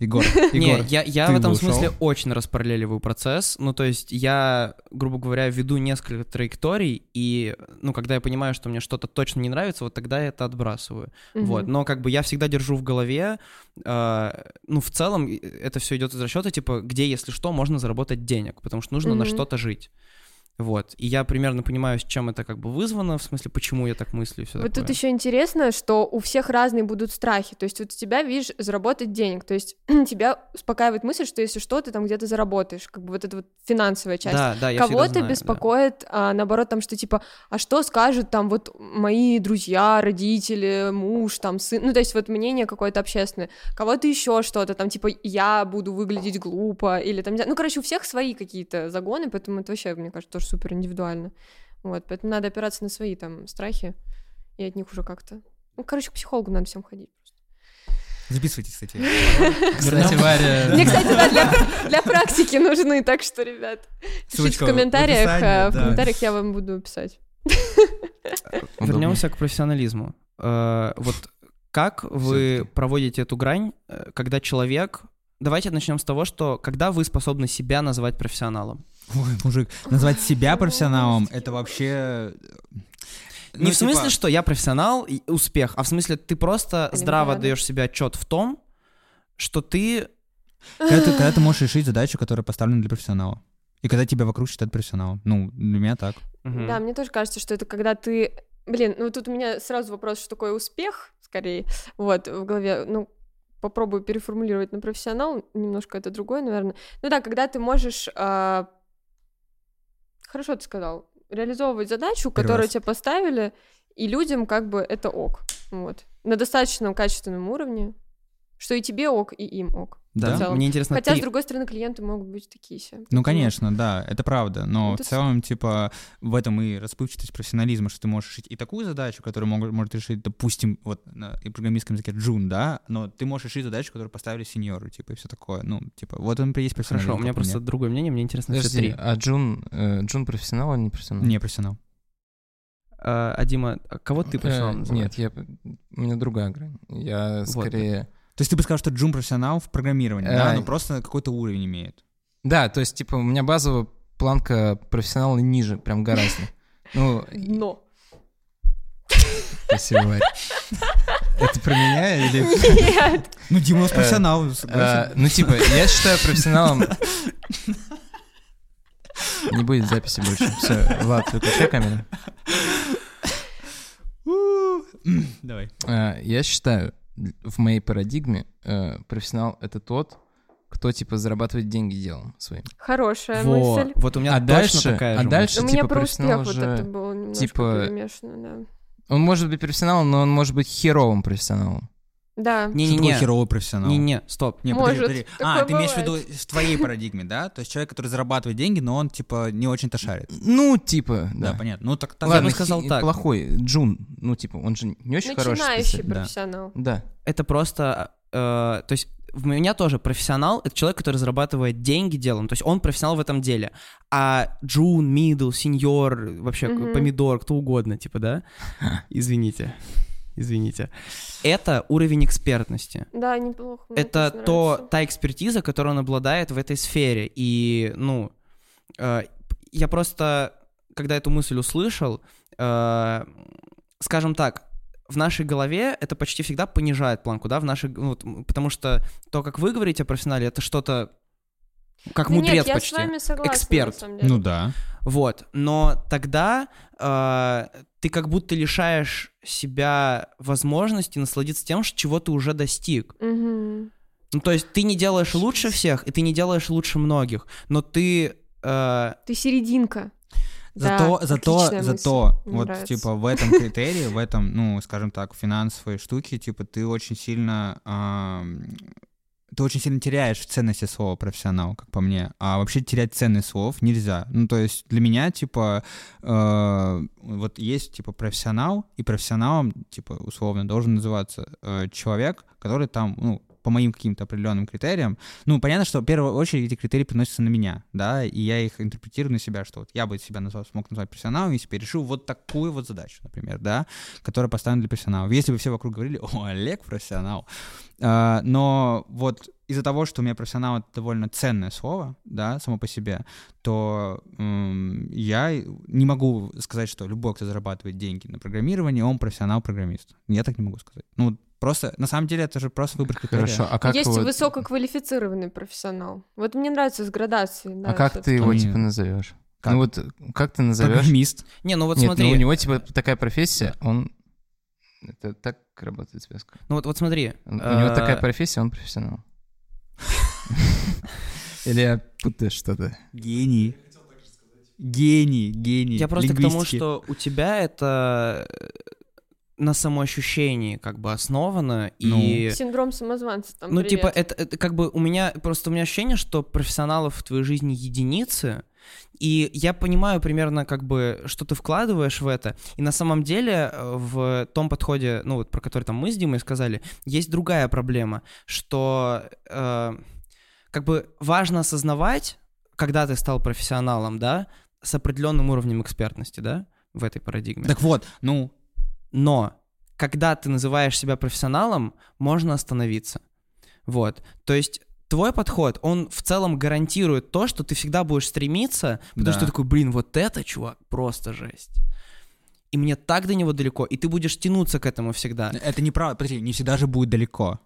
Егор, *laughs* Не, Егор, я, я ты в этом ушел? смысле очень распараллеливаю процесс. Ну, то есть я, грубо говоря, веду несколько траекторий, и, ну, когда я понимаю, что мне что-то точно не нравится, вот тогда я это отбрасываю. Вот, Мгм. но как бы я всегда держу в голове, э, ну, в целом э, это все идет из расчета, типа, где, если что, можно заработать денег, потому что нужно на Мгм. что-то жить. Вот. И я примерно понимаю, с чем это как бы вызвано, в смысле, почему я так мыслю и все Вот такое. тут еще интересно, что у всех разные будут страхи. То есть вот у тебя, видишь, заработать денег. То есть *clears throat* тебя успокаивает мысль, что если что, ты там где-то заработаешь. Как бы вот эта вот финансовая часть. Да, да, я Кого-то знаю, да. беспокоит, а, наоборот, там, что типа, а что скажут там вот мои друзья, родители, муж, там, сын, ну, то есть вот мнение какое-то общественное. Кого-то еще что-то, там, типа, я буду выглядеть глупо, или там, ну, короче, у всех свои какие-то загоны, поэтому это вообще, мне кажется, тоже супер индивидуально. Вот, поэтому надо опираться на свои там страхи, и от них уже как-то... Ну, короче, к психологу надо всем ходить. записывайте, кстати. *laughs* Кстати, Варя... Мне, кстати, да, для, для практики нужны, так что, ребят, пишите Ссылочка в в комментариях, описании, в да. комментариях я вам буду писать. Вернемся к профессионализму. Э, Вот как вы проводите эту грань, э, когда человек... Давайте начнем с того, что когда вы способны себя назвать профессионалом? Ой, мужик, назвать себя профессионалом, это вообще... Не Ну, в смысле, типа, что я профессионал и успех, а в смысле ты просто здраво даешь себе отчет в том, что ты Когда ты, когда ты можешь решить задачу, которая поставлена для профессионала. И когда тебя вокруг считают профессионалом. Ну, для меня так. Да, мне тоже кажется, что это когда ты... Блин, ну тут у меня сразу вопрос, что такое успех, скорее, вот, в голове, ну, попробую переформулировать на профессионал, немножко это другое, наверное. Ну да, когда ты можешь... а, Хорошо ты сказал. Реализовывать задачу, Первый которую раз. тебе поставили, и людям как бы это ок. Вот. На достаточном качественном уровне, что и тебе ок, и им ок. Да, в целом. мне интересно, Хотя, ты- с другой стороны, клиенты могут быть такие все. Ну, конечно, да, это правда. Но Это в целом, типа, в этом и расплывчатость профессионализма, что ты можешь решить и такую задачу, которую мог- может решить, допустим, вот на и программистском языке Джун, да, но ты можешь решить задачу, которую поставили сеньору, типа, и все такое. Ну, типа, вот он есть профессионализм. Хорошо, у меня по просто другое мнение, мне интересно все Подожди, три. а Джун, э, Джун профессионал или не профессионал? Не профессионал. А, а Дима, а кого ты Э, профессионалом называешь? Нет, я, у меня другая грань. Я Вот. скорее... То есть ты бы сказал, что Джун профессионал в программировании, Э, да, но просто какой-то уровень имеет. Да, то есть, типа, у меня базовая планка профессионала ниже, прям гораздо. Ну, Но. спасибо, Варя. Это про меня или... Нет. Ну, Дима у нас Э, профессионал, Э, согласен. Ну, типа, я считаю профессионалом... Не будет записи больше. Все, Влад, выключай камеру. Давай. Э, Я считаю, в моей парадигме э, профессионал — это тот, кто, типа, зарабатывает деньги делом своим. Хорошая Во, мысль. вот у меня А точно дальше- такая а же дальше- У мысль. меня типа, про успех профессионал вот это было немножко типа, перемешано, Он может быть профессионалом, но он может быть херовым профессионалом. Да. Что такое Не-не-не, херовый профессионал? не-не, стоп. Не, подожди, Может, подожди. такое А, ты имеешь в виду в твоей парадигме, да? То есть человек, который зарабатывает деньги, но он, типа, не очень-то шарит. Ну, типа, Да, да. понятно. Ну, так, так Ладно, Ладно, бы сказал так. плохой Джун, ну, типа, он же не очень хороший Начинающий специалист. да. профессионал. Да. Это просто, э, то есть в меня тоже профессионал — это человек, который зарабатывает деньги делом, то есть он профессионал в этом деле. А джун, мидл, сеньор, вообще Мгм. помидор, кто угодно, типа, да? Извините, извините. Это уровень экспертности. Да, неплохо. мне это то, та экспертиза, которую он обладает в этой сфере. И, ну, э, я просто, когда эту мысль услышал, э, скажем так, в нашей голове это почти всегда понижает планку, да, в нашей, ну, потому что то, как вы говорите о профессионале, это что-то как Да мудрец нет, я почти. с вами согласна, Эксперт. на самом деле. Ну да. Вот, но тогда э, ты как будто лишаешь себя возможности насладиться тем, ш- чего ты уже достиг. Мгм. Ну, то есть ты не делаешь лучше всех, и ты не делаешь лучше многих, но ты... э, Ты серединка. Зато, Да, зато, зато, мысль. Вот, нравится. типа, в этом критерии, в этом, ну, скажем так, финансовой штуке, типа, ты очень сильно, ам, ты очень сильно теряешь в ценности слова профессионал, как по мне. А вообще терять ценность слов нельзя. Ну, то есть для меня, типа, э, вот есть, типа, профессионал, и профессионалом, типа, условно, должен называться э, человек, который там, ну, по моим каким-то определенным критериям. Ну, понятно, что в первую очередь эти критерии приносятся на меня, да, и я их интерпретирую на себя, что вот я бы себя назвал, смог назвать профессионалом, если бы я решил вот такую вот задачу, например, да, которая поставлена для профессионалов. Если бы все вокруг говорили, о, Олег профессионал. А, но вот из-за того, что у меня профессионал — это довольно ценное слово, да, само по себе, то м, я не могу сказать, что любой, кто зарабатывает деньги на программировании, он профессионал-программист. Я так не могу сказать. Ну, просто, на самом деле, это же просто выбор критерия. Хорошо, а как Есть вот- высококвалифицированный профессионал. Вот мне нравится с градацией. да, А как ты его, типа, назовешь? Как? Ну вот, как ты назовешь? Программист. Не, ну вот Нет, смотри, ну у него, типа, такая профессия, он... Это так работает связка. ну вот, вот смотри. У него э, такая профессия, он профессионал. *laughs* Или я путаю что-то? Гений. Гений, гений. Я просто к тому, что у тебя это на самоощущении как бы основано, и... Синдром самозванца там. Ну, привет. типа, это, это как бы у меня, просто у меня ощущение, что профессионалов в твоей жизни единицы, и я понимаю примерно, как бы, что ты вкладываешь в это, и на самом деле э, в том подходе, ну, вот про который там мы с Димой сказали, есть другая проблема, что э, как бы важно осознавать, когда ты стал профессионалом, да, с определенным уровнем экспертности, да, в этой парадигме. Так вот, ну, Но когда ты называешь себя профессионалом, можно остановиться. Вот. То есть твой подход, он в целом гарантирует то, что ты всегда будешь стремиться, потому Да. что ты такой, блин, вот это, чувак, просто жесть. И мне так до него далеко, и ты будешь тянуться к этому всегда. это неправда. Подожди, не всегда же будет далеко.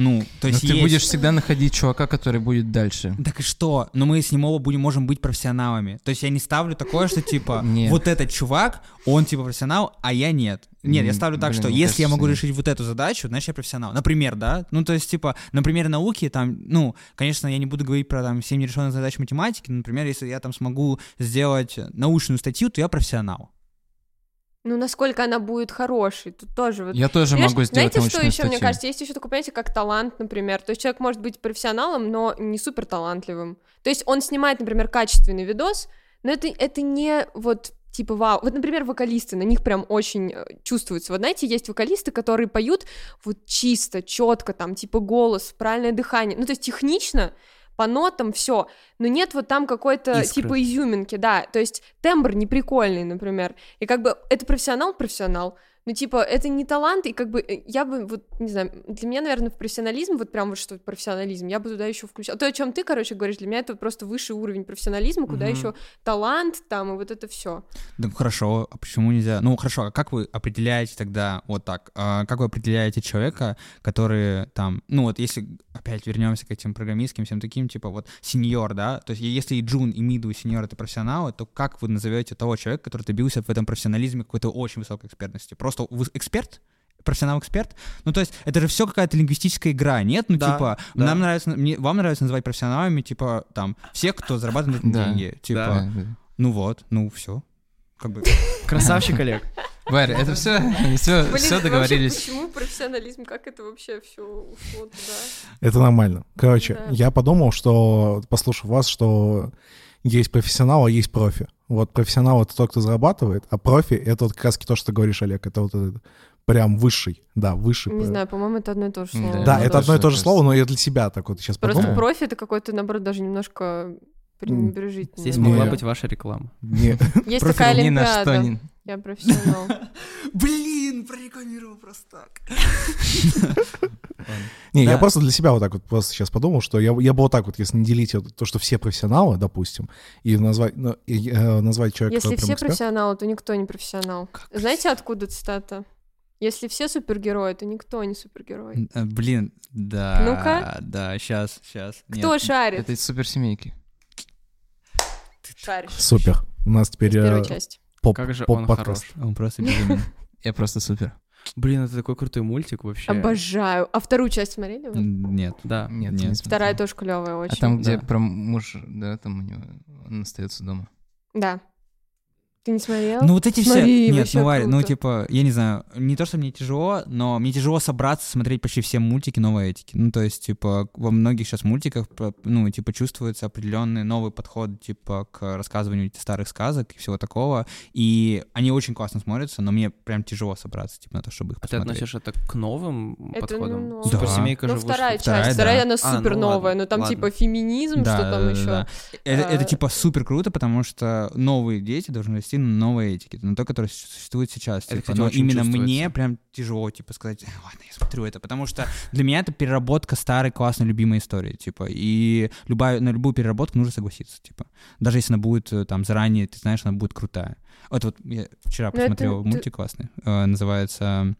Ну, то Но есть ты есть- будешь всегда находить чувака, который будет дальше. Так и что? Но мы с ним оба будем, можем быть профессионалами. То есть я не ставлю такое, что типа *laughs* вот этот чувак, он типа профессионал, а я нет. Нет, я ставлю так, блин, что если я кажется, могу нет. решить вот эту задачу, значит я профессионал. Например, да? Ну, то есть, типа, например, науки, там, ну, конечно, я не буду говорить про там все нерешенные задачи математики, но, например, если я там смогу сделать научную статью, то я профессионал. Ну, насколько она будет хорошей, тут тоже вот... Я тоже Понимаешь, могу сделать Знаете, что еще, мне статью. кажется, есть еще такое понятие, как талант, например. То есть человек может быть профессионалом, но не супер талантливым. То есть он снимает, например, качественный видос, но это, это не вот типа вау. Вот, например, вокалисты, на них прям очень э, чувствуется. Вот знаете, есть вокалисты, которые поют вот чисто, четко, там, типа голос, правильное дыхание. Ну, то есть технично, по нотам все, но нет вот там какой-то Искры. типа изюминки, да, то есть тембр неприкольный, например, и как бы это профессионал, профессионал, ну типа это не талант, и как бы э, я бы вот, не знаю, для меня, наверное, в профессионализм, вот прям вот что профессионализм, я бы туда еще включала, то, о чем ты, короче, говоришь, для меня это просто высший уровень профессионализма, куда Мгм. еще талант там и вот это все. Ну хорошо, а почему нельзя? Ну хорошо, а как вы определяете тогда вот так? а как вы определяете человека, который там, ну вот если опять вернемся к этим программистским всем таким, типа вот сеньор, да? То есть если и джун, и миду, и сеньор это профессионалы, то как вы назовете того человека, который добился в этом профессионализме какой-то очень высокой экспертности? Просто вы эксперт? профессионал-эксперт. Ну, то есть, это же все какая-то лингвистическая игра, нет? Ну, Да, типа, да. нам нравится, мне, вам нравится называть профессионалами, типа, там, всех, кто зарабатывает Да. деньги. Типа, Да, ну вот, ну все. Как бы. *laughs* Красавчик, Олег. Варя, это все, все, Блин, все вообще, договорились. почему профессионализм, как это вообще все ушло туда? Это нормально. Короче, Да. я подумал, что, послушав вас, что есть профессионал, а есть профи. Вот профессионал — это тот, кто зарабатывает, а профи — это вот как раз то, что ты говоришь, Олег. Это вот этот прям высший, да, высший. Не знаю, по-моему, это одно и то же Да, слово. Да, Ну, это одно и то же слово, но я для себя так вот сейчас Просто подумал. профи это какой-то, наоборот, даже немножко пренебрежительно. Здесь могла быть ваша реклама. Не- Есть такая ни на что олимпиада. не... Я профессионал. *laughs* Блин, прорекламировал просто так. *laughs* Не, я просто для себя вот так вот просто сейчас подумал, что я, я бы вот так вот, если не делить то, что все профессионалы, допустим, и назвать, ну, э, человека, Если все профессионалы, то никто не профессионал. Знаете, откуда цитата? Если все супергерои, то никто не супергерой. Э, Блин, да. Ну-ка. Да, сейчас, сейчас. Кто шарит? Это из суперсемейки. Шаришь. Супер. У нас теперь В первой э, части. Поп, Как же он хорош. Он просто безумен. *laughs* Я просто супер. Блин, это такой крутой мультик вообще. Обожаю. А вторую часть смотрели вы? Нет. Да. Нет, Нет. не Вторая тоже клевая очень. А там, где да. про муж, да, там у него, он остается дома. Да. Ты не смотрел? Ну вот эти Смотри, все... Нет, ну, Варя, ну типа, я не знаю, не то, что мне тяжело, но мне тяжело собраться, смотреть почти все мультики новой этики. Ну то есть, типа, во многих сейчас мультиках, ну, типа, чувствуется определенный новый подход, типа, к рассказыванию старых сказок и всего такого. И они очень классно смотрятся, но мне прям тяжело собраться, типа, на то, чтобы их А ты посмотреть. относишь это к новым Это, подходам? ну, Суперсемейка Ну, же вторая вышла. Вторая, часть. да. Вторая, она А, ну супер новая. ладно, но там ладно. типа феминизм, Да, что там да, еще. да. Это, это А, типа супер круто, потому что новые дети должны на новой этике, на той, которая существует сейчас. Это, типа. кстати, Но очень именно мне прям тяжело, типа, сказать, «Э, ладно, я смотрю это, потому что для меня это переработка старой классной любимой истории, типа, и любая, на любую переработку нужно согласиться, типа. Даже если она будет э, там заранее, ты знаешь, она будет крутая. Вот, вот я вчера Ну, это посмотрел ты- мультик классный, э, называется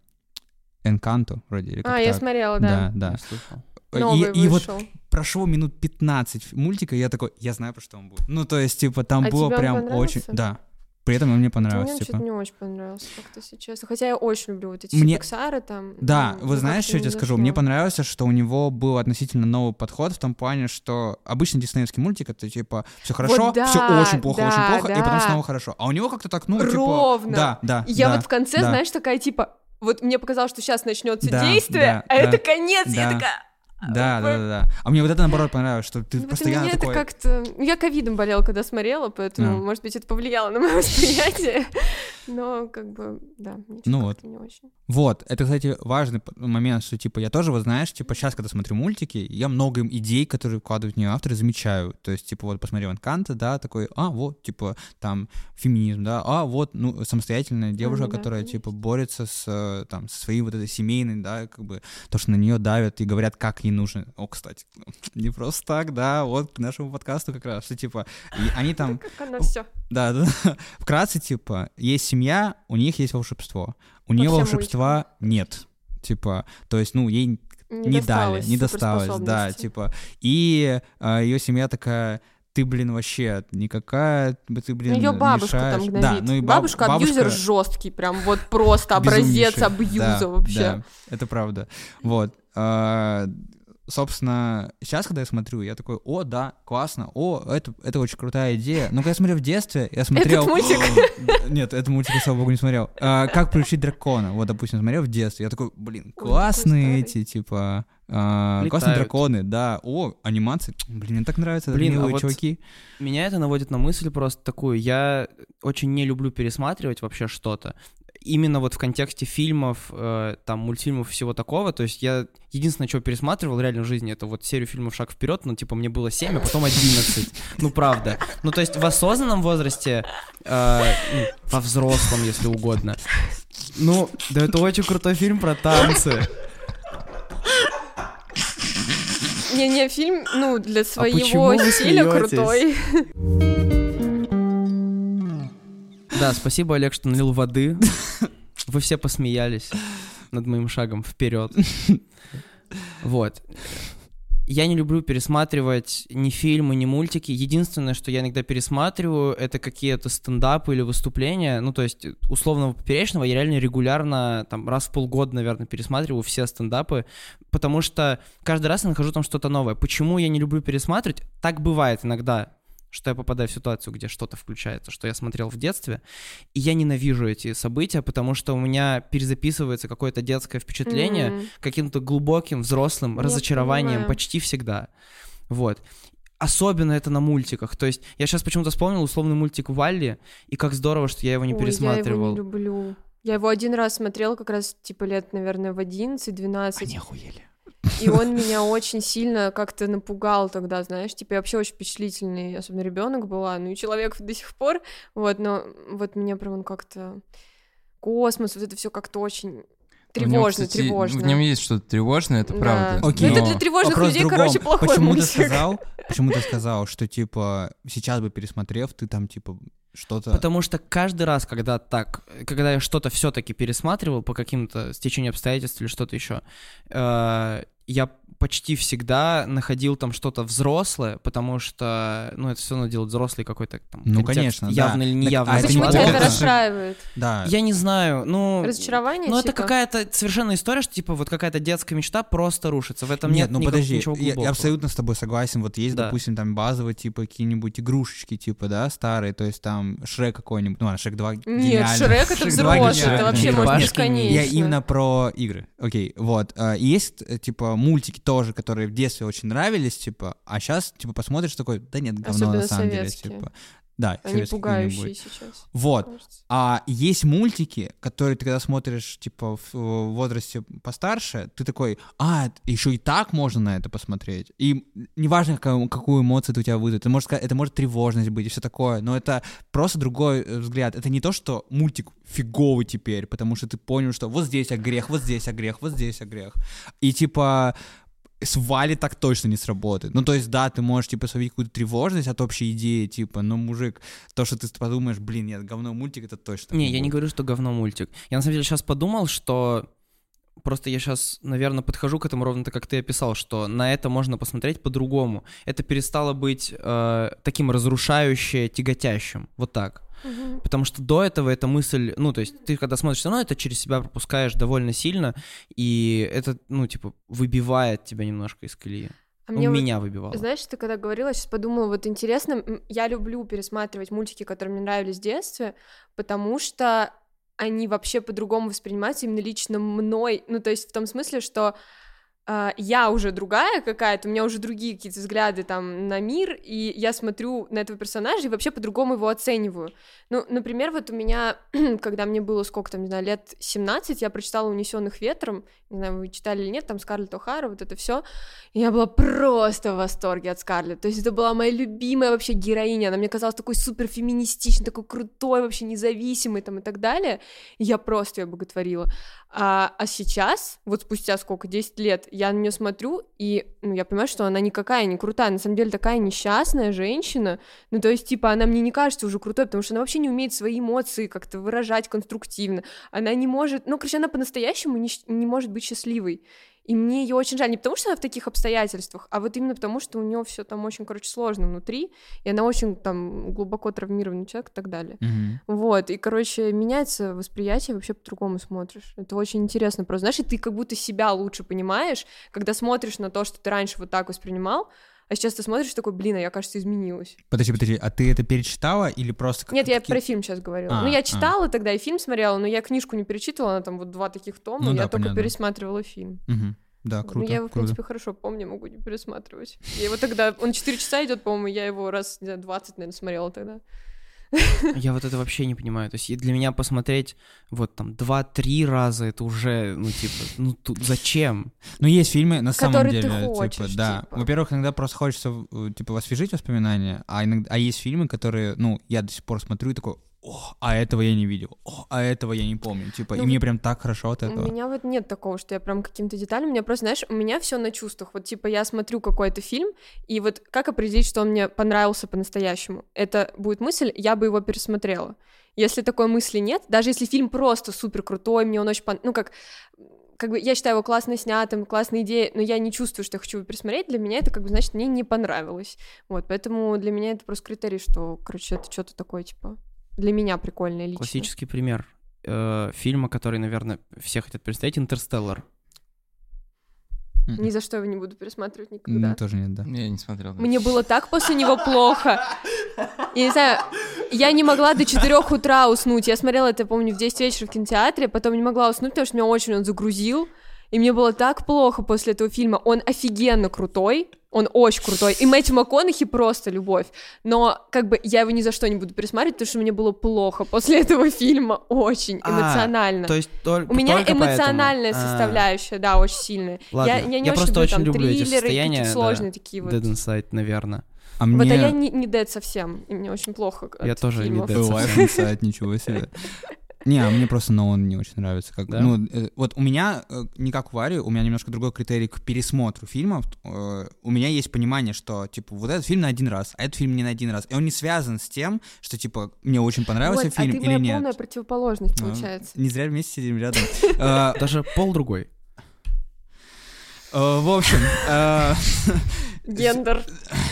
Энканто, вроде, или А, как я так. смотрела, да. Да, да. Слышал. Новый И, и вот вышел. прошло минут 15 мультика, и я такой, я знаю, про что он будет. Ну, то есть, типа, там А было прям очень... Да. При этом он мне Мне понравился, он типа. что-то не очень понравился, как-то, честно. Хотя я очень люблю вот эти Мне- Пиксары там. Да, ну, вы ну, знаешь, что я тебе скажу? Мне понравилось, что у него был относительно новый подход в том плане, что обычно диснеевский мультик это типа все хорошо, да, все очень плохо, да, очень плохо, и потом да. снова хорошо. А у него как-то так, ну, типа. Ровно. Да, да. И я да, вот в конце, да. знаешь, такая типа, вот мне показалось, что сейчас начнется Да, действие, да, а да, это конец, и я да. такая, Да, да, да, да. А мне вот это наоборот понравилось, что ты вот постоянно меня такой... это как-то... Я ковидом болела, когда смотрела, поэтому, А. может быть, это повлияло на мое *laughs* восприятие. Но, как бы, да, Ну вот. не очень. Вот, это, кстати, важный момент, что, типа, я тоже, вот знаешь, типа, сейчас, когда смотрю мультики, я много идей, которые вкладывают в нее авторы, замечаю. То есть, типа, вот посмотрел Энканта, да, такой, а, вот, типа, там, феминизм, да, а, вот, ну, самостоятельная девушка, да, которая, конечно. типа, борется с, э, там, со своей вот этой семейной, да, как бы, то, что на нее давят и говорят, как ей нужно. О, кстати, *laughs* не просто так, да, вот, к нашему подкасту как раз, что, типа, и они там... Как оно *laughs* все. Да, да. Вкратце, типа, есть семья, у них есть волшебство. У нее волшебства нет. Типа, то есть, ну, ей не, дали, не досталось, да, типа. И ее семья такая, ты, блин, вообще никакая, ты, блин, Ее бабушка мешаешь». там Да, гнобит. ну и баб- бабушка абьюзер жесткий, прям вот просто *laughs* образец абьюза Да, вообще. да, это правда. Вот. а, Собственно, сейчас, когда я смотрю, я такой, о, да, классно, о, это, это очень крутая идея. Но когда я смотрел в детстве, я смотрел... мультик? *laughs* Нет, этот мультик я, слава богу, не смотрел. А, Как приучить дракона. Вот, допустим, смотрел в детстве. Я такой, блин, классные старый. эти, типа... а, Классные драконы, да. О, анимации. Блин, мне так нравятся Блин, а милые вот чуваки. Меня это наводит на мысль просто такую. Я очень не люблю пересматривать вообще что-то. Именно вот в контексте фильмов, э, там, мультфильмов и всего такого. То есть я единственное, что пересматривал реально в жизни, это вот серию фильмов «Шаг вперед», ну, типа, мне было 7, а потом 11. Ну, правда. Ну, то есть в осознанном возрасте, э, ну, во взрослом, если угодно. Ну, да это очень крутой фильм про танцы. Не-не, фильм, ну, для своего А почему вы стиля крутой. Да, спасибо, Олег, что налил воды. Вы все посмеялись над моим шагом вперед. Вот. Я не люблю пересматривать ни фильмы, ни мультики. Единственное, что я иногда пересматриваю, это какие-то стендапы или выступления. Ну, то есть, условного поперечного я реально регулярно, там, раз в полгода, наверное, пересматриваю все стендапы, потому что каждый раз я нахожу там что-то новое. Почему я не люблю пересматривать? Так бывает иногда, что я попадаю в ситуацию, где что-то включается, что я смотрел в детстве, и я ненавижу эти события, потому что у меня перезаписывается какое-то детское впечатление М. каким-то глубоким взрослым Я разочарованием понимаю. почти всегда. Вот. Особенно это на мультиках. То есть я сейчас почему-то вспомнил условный мультик Валли, и как здорово, что я его не Ой, пересматривал. Я его не люблю. Я его один раз смотрела как раз, типа, лет, наверное, в 11-12. охуели. И он меня очень сильно как-то напугал тогда, знаешь, типа я вообще очень впечатлительный, особенно ребенок была, ну и человек до сих пор, вот, но вот меня прям он как-то космос, вот это все как-то очень тревожно, кстати, тревожно. В нем есть что-то тревожное, это Да. правда. Окей. Ну, это но- для тревожных Вопрос в людей, другом. короче, плохой Почему ты сказал, почему ты сказал, что, типа, сейчас бы пересмотрев, ты там, типа, что-то... Потому что каждый раз, когда так, когда я что-то все-таки пересматривал по каким-то стечению обстоятельств или что-то еще, э, я почти всегда находил там что-то взрослое, потому что, ну, это все равно делает взрослый какой-то там Ну, конечно, да. явно или Так, неявно. а Почему тебя это расстраивает? Да. Я не знаю, ну... Разочарование, Ну, это типа? какая-то совершенно история, что, типа, вот какая-то детская мечта просто рушится. В этом нет, Нет, ну никак- подожди, ничего я, я абсолютно с тобой согласен. Вот есть, Да. допустим, там базовые, типа, какие-нибудь игрушечки, типа, да, старые, то есть там Шрек какой-нибудь, ну ладно, Шрек 2 Нет. Шрек это Шрек 2 взрослый, это вообще Пашкин- бесконечно. Я именно про игры. Окей, вот. И есть, э, типа, мультики тоже, которые в детстве очень нравились, типа, а сейчас, типа, посмотришь такой, да нет, говно Особенно на самом деле, советские. типа. Да, Они пугающие сейчас. Вот. кажется. А есть мультики, которые ты когда смотришь, типа, в в возрасте постарше, ты такой, а, еще и так можно на это посмотреть. И неважно, какая- какую эмоцию это у тебя вызовет. Это может, это может тревожность быть и все такое, но это просто другой э, взгляд. Это не то, что мультик фиговый теперь, потому что ты понял, что вот здесь грех, вот здесь грех, вот здесь грех. И типа с Вали так точно не сработает. Ну, то есть, да, ты можешь, типа, словить какую-то тревожность от общей идеи, типа, но, мужик, то, что ты подумаешь, блин, нет, говно мультик, это точно. Не, я не будет». говорю, что говно мультик. Я на самом деле сейчас подумал, что просто я сейчас, наверное, подхожу к этому ровно так, как ты описал, что на это можно посмотреть по-другому. Это перестало быть э, таким разрушающе тяготящим. Вот так. Мгм. Потому что до этого эта мысль, ну, то есть ты когда смотришь, равно это через себя пропускаешь довольно сильно, и это, ну, типа, выбивает тебя немножко из колеи. А Ну, мне вот- меня выбивало. Знаешь, ты когда говорила, сейчас подумала, вот интересно, я люблю пересматривать мультики, которые мне нравились в детстве, потому что они вообще по-другому воспринимаются именно лично мной. Ну, то есть в том смысле, что я уже другая какая-то, у меня уже другие какие-то взгляды там на мир, и я смотрю на этого персонажа и вообще по-другому его оцениваю. Ну, например, вот у меня, *clears throat* когда мне было сколько там, не знаю, лет 17, я прочитала «Унесенных ветром», не знаю, вы читали или нет, там Скарлетт О'Хара, вот это все, я была просто в восторге от Скарлетт, то есть это была моя любимая вообще героиня, она мне казалась такой супер феминистичной, такой крутой, вообще независимой там и так далее, и я просто ее боготворила. А, а сейчас, вот спустя сколько, 10 лет, я на нее смотрю, и ну, я понимаю, что она никакая не крутая, на самом деле такая несчастная женщина, ну, то есть, типа, она мне не кажется уже крутой, потому что она вообще не умеет свои эмоции как-то выражать конструктивно, она не может, ну, короче, она по-настоящему не, не может быть счастливой, и мне ее очень жаль, не потому что она в таких обстоятельствах, а вот именно потому, что у нее все там очень, короче, сложно внутри, и она очень там глубоко травмированный человек и так далее. Мгм. Вот, и, короче, меняется восприятие, вообще по-другому смотришь. Это очень интересно просто. Знаешь, и ты как будто себя лучше понимаешь, когда смотришь на то, что ты раньше вот так воспринимал, а сейчас ты смотришь такой, блин, а я, кажется, изменилась. Подожди, подожди, а ты это перечитала или просто... как- Нет, я про фильм сейчас говорила. А, ну, а. я читала тогда и фильм смотрела, но я книжку не перечитывала, она там вот два таких тома, Ну я да, только понятно. пересматривала фильм. Мгм. Да, Ну, круто, я его, в круто. принципе, хорошо помню, могу не пересматривать. Я его тогда... Он 4 часа идет, по-моему, я его раз, не знаю, 20, наверное, смотрела тогда. Я вот это вообще не понимаю. То есть и для меня посмотреть вот там два-три раза это уже, ну типа, ну тут зачем? Ну, есть фильмы, на самом Которые ты деле, типа, хочешь, да. типа. Во-первых, иногда просто хочется, э, типа, освежить воспоминания, а, иногда, а есть фильмы, которые, ну, я до сих пор смотрю и такой, о, а этого я не видел, о, а этого я не помню, типа, Ну, и мне прям так хорошо от У этого. меня вот нет такого, что я прям каким-то деталям, у меня просто, знаешь, у меня все на чувствах. Вот типа я смотрю какой-то фильм, и вот как определить, что он мне понравился по-настоящему? Это будет мысль, я бы его пересмотрела. Если такой мысли нет, даже если фильм просто супер крутой, мне он очень пон... ну как как бы я считаю его классно снятым, классная идея, но я не чувствую, что я хочу его пересмотреть, для меня это как бы значит мне не понравилось. Вот, поэтому для меня это просто критерий, что, короче, это что-то такое, типа, для меня прикольное лично. Классический пример э, фильма, который, наверное, все хотят представить, «Интерстеллар». Ни за что его не буду пересматривать никогда. Тоже нет, да. Я не смотрел. да. Мне было так после него плохо. Я не знаю, я не могла до 4 утра уснуть. Я смотрела это, помню, в 10 вечера в кинотеатре, потом не могла уснуть, потому что меня очень он загрузил. И мне было так плохо после этого фильма. Он офигенно крутой, он очень крутой. И Мэтью МакКонахи просто любовь. Но как бы я его ни за что не буду пересматривать, потому что мне было плохо после этого фильма. Очень А, эмоционально. То есть только У меня только эмоциональная поэтому. А, составляющая, да, очень сильная. Ладно. Я, я не Я очень просто люблю очень там люблю эти триллеры, какие-то да. сложные такие вот. Dead Inside, наверное. А Вот, мне... а я не, не дед совсем, и мне очень плохо от Я тоже не фильмов. dead. Совсем. Inside, *laughs* ничего себе. Не, а мне просто Нолан не очень нравится. Как, Да? ну, э, вот у меня, э, не как у Вари, у меня немножко другой критерий к пересмотру фильмов. Э, у меня есть понимание, что, типа, вот этот фильм на один раз, а этот фильм не на один раз. И он не связан с тем, что, типа, мне очень понравился Вот, фильм а ты или моя нет. полная противоположность, Ну, получается. Не зря вместе сидим рядом. *laughs* Э, Даже пол другой. э, В общем, э, *laughs* Гендер.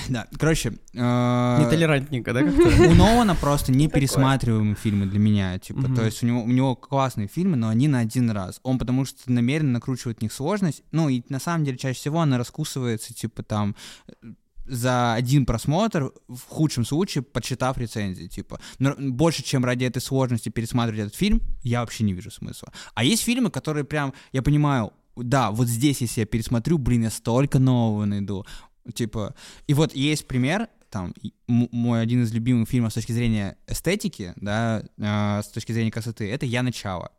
да, короче, э, Нетолерантненько, да, как-то? у Нолана просто не Такое. пересматриваемые фильмы для меня. Типа, то есть у него, у него классные фильмы, но они на один раз. Он потому что намеренно накручивает в них сложность. Ну, и на самом деле чаще всего она раскусывается, типа, там, за один просмотр, в худшем случае, почитав рецензии, типа. Но больше, чем ради этой сложности пересматривать этот фильм, я вообще не вижу смысла. А есть фильмы, которые прям, я понимаю, да, вот здесь, если я пересмотрю, блин, я столько нового найду. Типа, и вот есть пример, там, мой один из любимых фильмов с точки зрения эстетики, да, э, с точки зрения красоты, это «Я начало».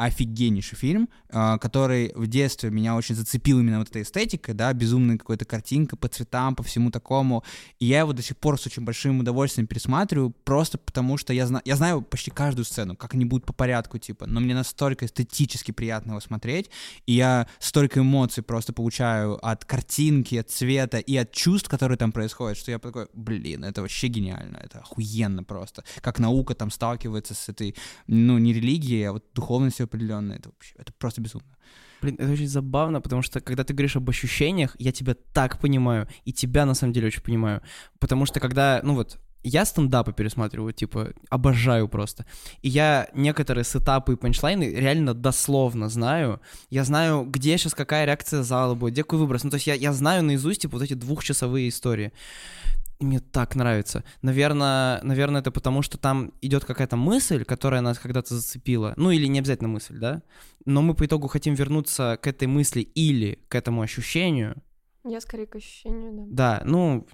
Офигеннейший фильм, э, который в детстве меня очень зацепил именно вот этой эстетикой, да, безумная какая-то картинка по цветам, по всему такому. И я его до сих пор с очень большим удовольствием пересматриваю, просто потому что я, зна- я знаю почти каждую сцену, как они будут по порядку, типа, но мне настолько эстетически приятно его смотреть, и я столько эмоций просто получаю от картинки, от цвета и от чувств, которые там происходят, что я такой, блин, это вообще гениально, это охуенно просто. Как наука там сталкивается с этой, ну, не религией, а вот духовностью определенной, это вообще, это просто безумно. Блин, это очень забавно, потому что когда ты говоришь об ощущениях, я тебя так понимаю, и тебя на самом деле очень понимаю. Потому что когда, ну вот, я стендапы пересматриваю, типа, обожаю просто. И я некоторые сетапы и панчлайны реально дословно знаю. Я знаю, где сейчас какая реакция зала будет, где какой выброс. Ну, то есть я, я знаю наизусть, типа, вот эти двухчасовые истории. И мне так нравится. Наверное, наверное, это потому, что там идет какая-то мысль, которая нас когда-то зацепила. Ну, или не обязательно мысль, да? но мы по итогу хотим вернуться к этой мысли или к этому ощущению, Я скорее к ощущению, да. да, ну,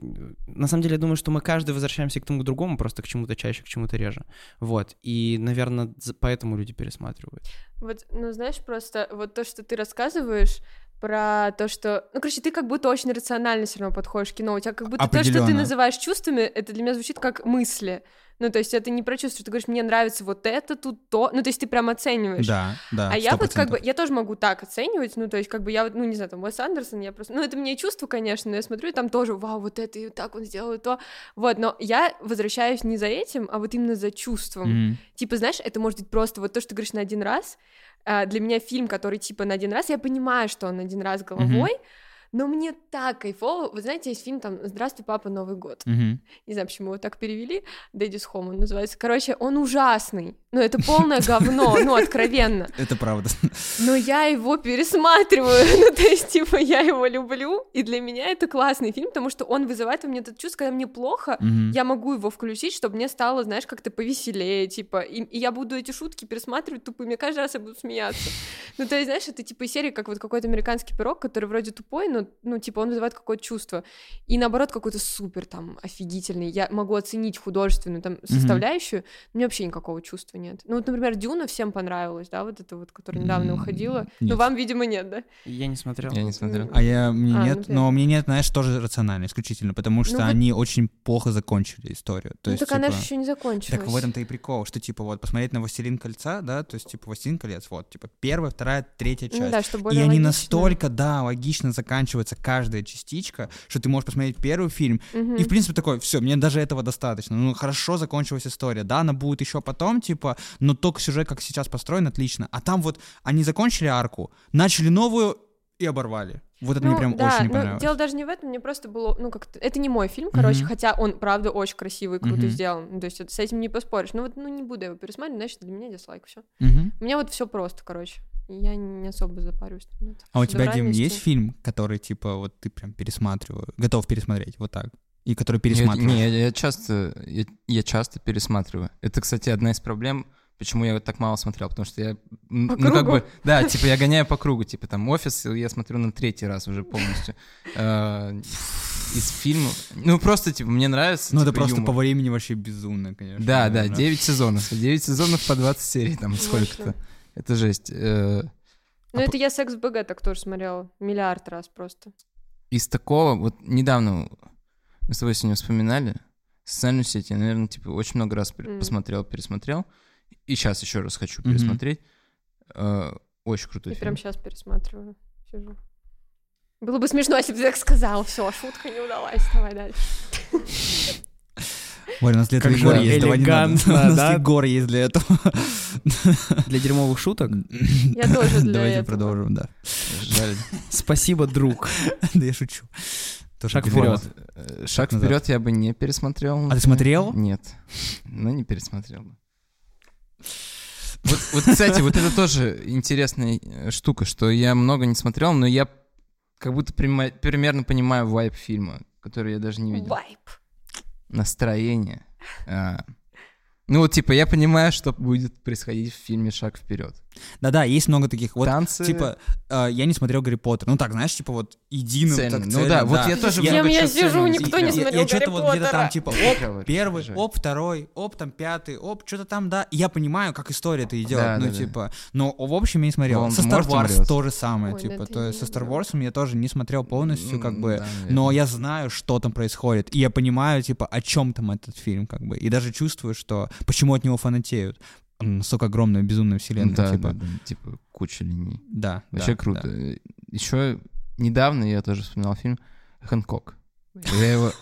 на самом деле, я думаю, что мы каждый возвращаемся к тому к другому, просто к чему-то чаще, к чему-то реже. Вот. И, наверное, поэтому люди пересматривают. Вот, ну, знаешь, просто вот то, что ты рассказываешь про то, что... Ну, короче, ты как будто очень рационально все равно подходишь к кино. У тебя как будто то, что ты называешь чувствами, это для меня звучит как мысли. Ну, то есть это не про чувства, ты говоришь, мне нравится вот это, тут то. Ну, то есть ты прям оцениваешь. Да, да. А я вот как 100%. бы, я тоже могу так оценивать, ну, то есть как бы я вот, ну, не знаю, там, Уэс Андерсон, я просто, ну, это мне чувство, конечно, но я смотрю, и там тоже, вау, вот это, и так он сделал, и то, вот, но я возвращаюсь не за этим, а вот именно за чувством. Мгм. Типа, знаешь, это может быть просто вот то, что ты говоришь на один раз, для меня фильм, который типа на один раз, я понимаю, что он один раз головой, но мне так кайфово. Вы знаете, есть фильм там «Здравствуй, папа, Новый год». Не знаю, почему его так перевели. Дэдис Home он называется. Короче, он ужасный. Ну, это полное говно, ну, откровенно. *laughs* Это правда. Но я его пересматриваю. *laughs* Ну, то есть, типа, я его люблю, и для меня это классный фильм, потому что он вызывает у меня это чувство, когда мне плохо, я могу его включить, чтобы мне стало, знаешь, как-то повеселее, типа, и, я буду эти шутки пересматривать тупыми, каждый раз я буду смеяться. Ну, то есть, знаешь, это типа из серии, как вот какой-то американский пирог, который вроде тупой, но, ну, типа, он вызывает какое-то чувство. И наоборот, какой-то супер там офигительный. Я могу оценить художественную там составляющую, но у меня вообще никакого чувства нет. Ну, вот, например, Дюна всем понравилась, да, вот это вот, которая недавно М, уходила. Но нет. вам, видимо, нет, да? Я не смотрел. Я не смотрел. А я, мне А, нет, ну, но мне нет, знаешь, тоже рационально, исключительно, потому что Ну, вот- они очень плохо закончили историю. То ну, есть, так она же типа, еще не закончилась. Так в этом-то и прикол, что, типа, вот, посмотреть на «Властелин кольца», да, то есть, типа, «Властелин колец», вот, типа, первая, вторая, третья Ну часть. да, что И более они логично. настолько, да, логично заканчивается каждая частичка, что ты можешь посмотреть первый фильм, Мгм. и, в принципе, такой, все, мне даже этого достаточно. Ну, хорошо закончилась история. Да, она будет еще потом, типа, но только сюжет, как сейчас построен, отлично. А там вот они закончили арку, начали новую и оборвали. Вот это мне Ну, прям да, очень не но понравилось. дело даже не в этом, мне просто было, ну, как-то, это не мой фильм, короче, Мгм. хотя он, правда, очень красивый, круто Мгм. сделан, Ну, то есть это, с этим не поспоришь, ну, вот, ну, не буду его пересматривать, значит, для меня дизлайк, все. Мгм. У меня вот все просто, короче, я не особо запарюсь. Это А у тебя, Дим, есть фильм, который, типа, вот ты прям пересматриваю, готов пересмотреть, вот так? И который пересматриваешь? Не, я, я часто, я, я часто пересматриваю. Это, кстати, одна из проблем, почему я так мало смотрел, потому что я, По ну как кругу? бы, да, типа я гоняю по кругу, типа там офис, и я смотрю на третий раз уже полностью. Э, Из фильмов, ну просто типа мне нравится. Ну, это типа, просто юмор. по времени вообще безумно, конечно. Да, да, наверное. 9 сезонов, 9 сезонов по 20 серий, там сколько-то. Это жесть. Э, Ну, А это я секс в БГ так тоже смотрела, миллиард раз просто. Из такого, вот недавно мы с тобой сегодня вспоминали социальную сеть, я, наверное, типа очень много раз посмотрел, пересмотрел, и сейчас еще раз хочу пересмотреть. Э, Очень крутой Я фильм. прям сейчас пересматриваю, сижу. Было бы смешно, если бы ты так сказал. Все, шутка не удалась. Давай дальше. Ой, у нас для этого Как Егор есть, давай не надо. *laughs* У нас да? Егор есть для этого. *laughs* Для дерьмовых шуток? Я тоже для Давайте этого. продолжим, да. Жаль. Спасибо, друг. *laughs* Да я шучу. Тоже Шаг вперед. Шаг назад. вперед я бы не пересмотрел. А ты смотрел? Нет. Ну, не пересмотрел бы. Вот, вот, кстати, вот это тоже интересная э, штука, что я много не смотрел, но я как будто прима- примерно понимаю вайп фильма, который я даже не видел. Вайп. Настроение. А, Ну вот, типа, я понимаю, что будет происходить в фильме «Шаг вперед». Да-да, есть много таких. Вот, Танцы. типа, э, я не смотрел Гарри Поттер. Ну так, знаешь, типа вот единым Цельно. так Ну цельно, да, вот я тоже я чё сижу, никто не смотрел. я, Гарри что-то вот где-то там, типа, оп, это первый, оп, второй, оп, там пятый, оп, что-то там, да. И я понимаю, как история-то идет. Да, ну, да, да. типа, но в общем я не смотрел. Со Star Wars то же самое, Ой, типа. да то есть со Star. Wars я тоже не смотрел полностью, как бы. да. Но я знаю, что там происходит. И я понимаю, типа, о чем там этот фильм, как бы. И даже чувствую, что почему от него фанатеют. Он Настолько огромная, безумная вселенная, да, типа. да, да, типа куча линий. Да. Вообще да, круто. да. Еще недавно я тоже вспоминал фильм «Хэнкок». Я его...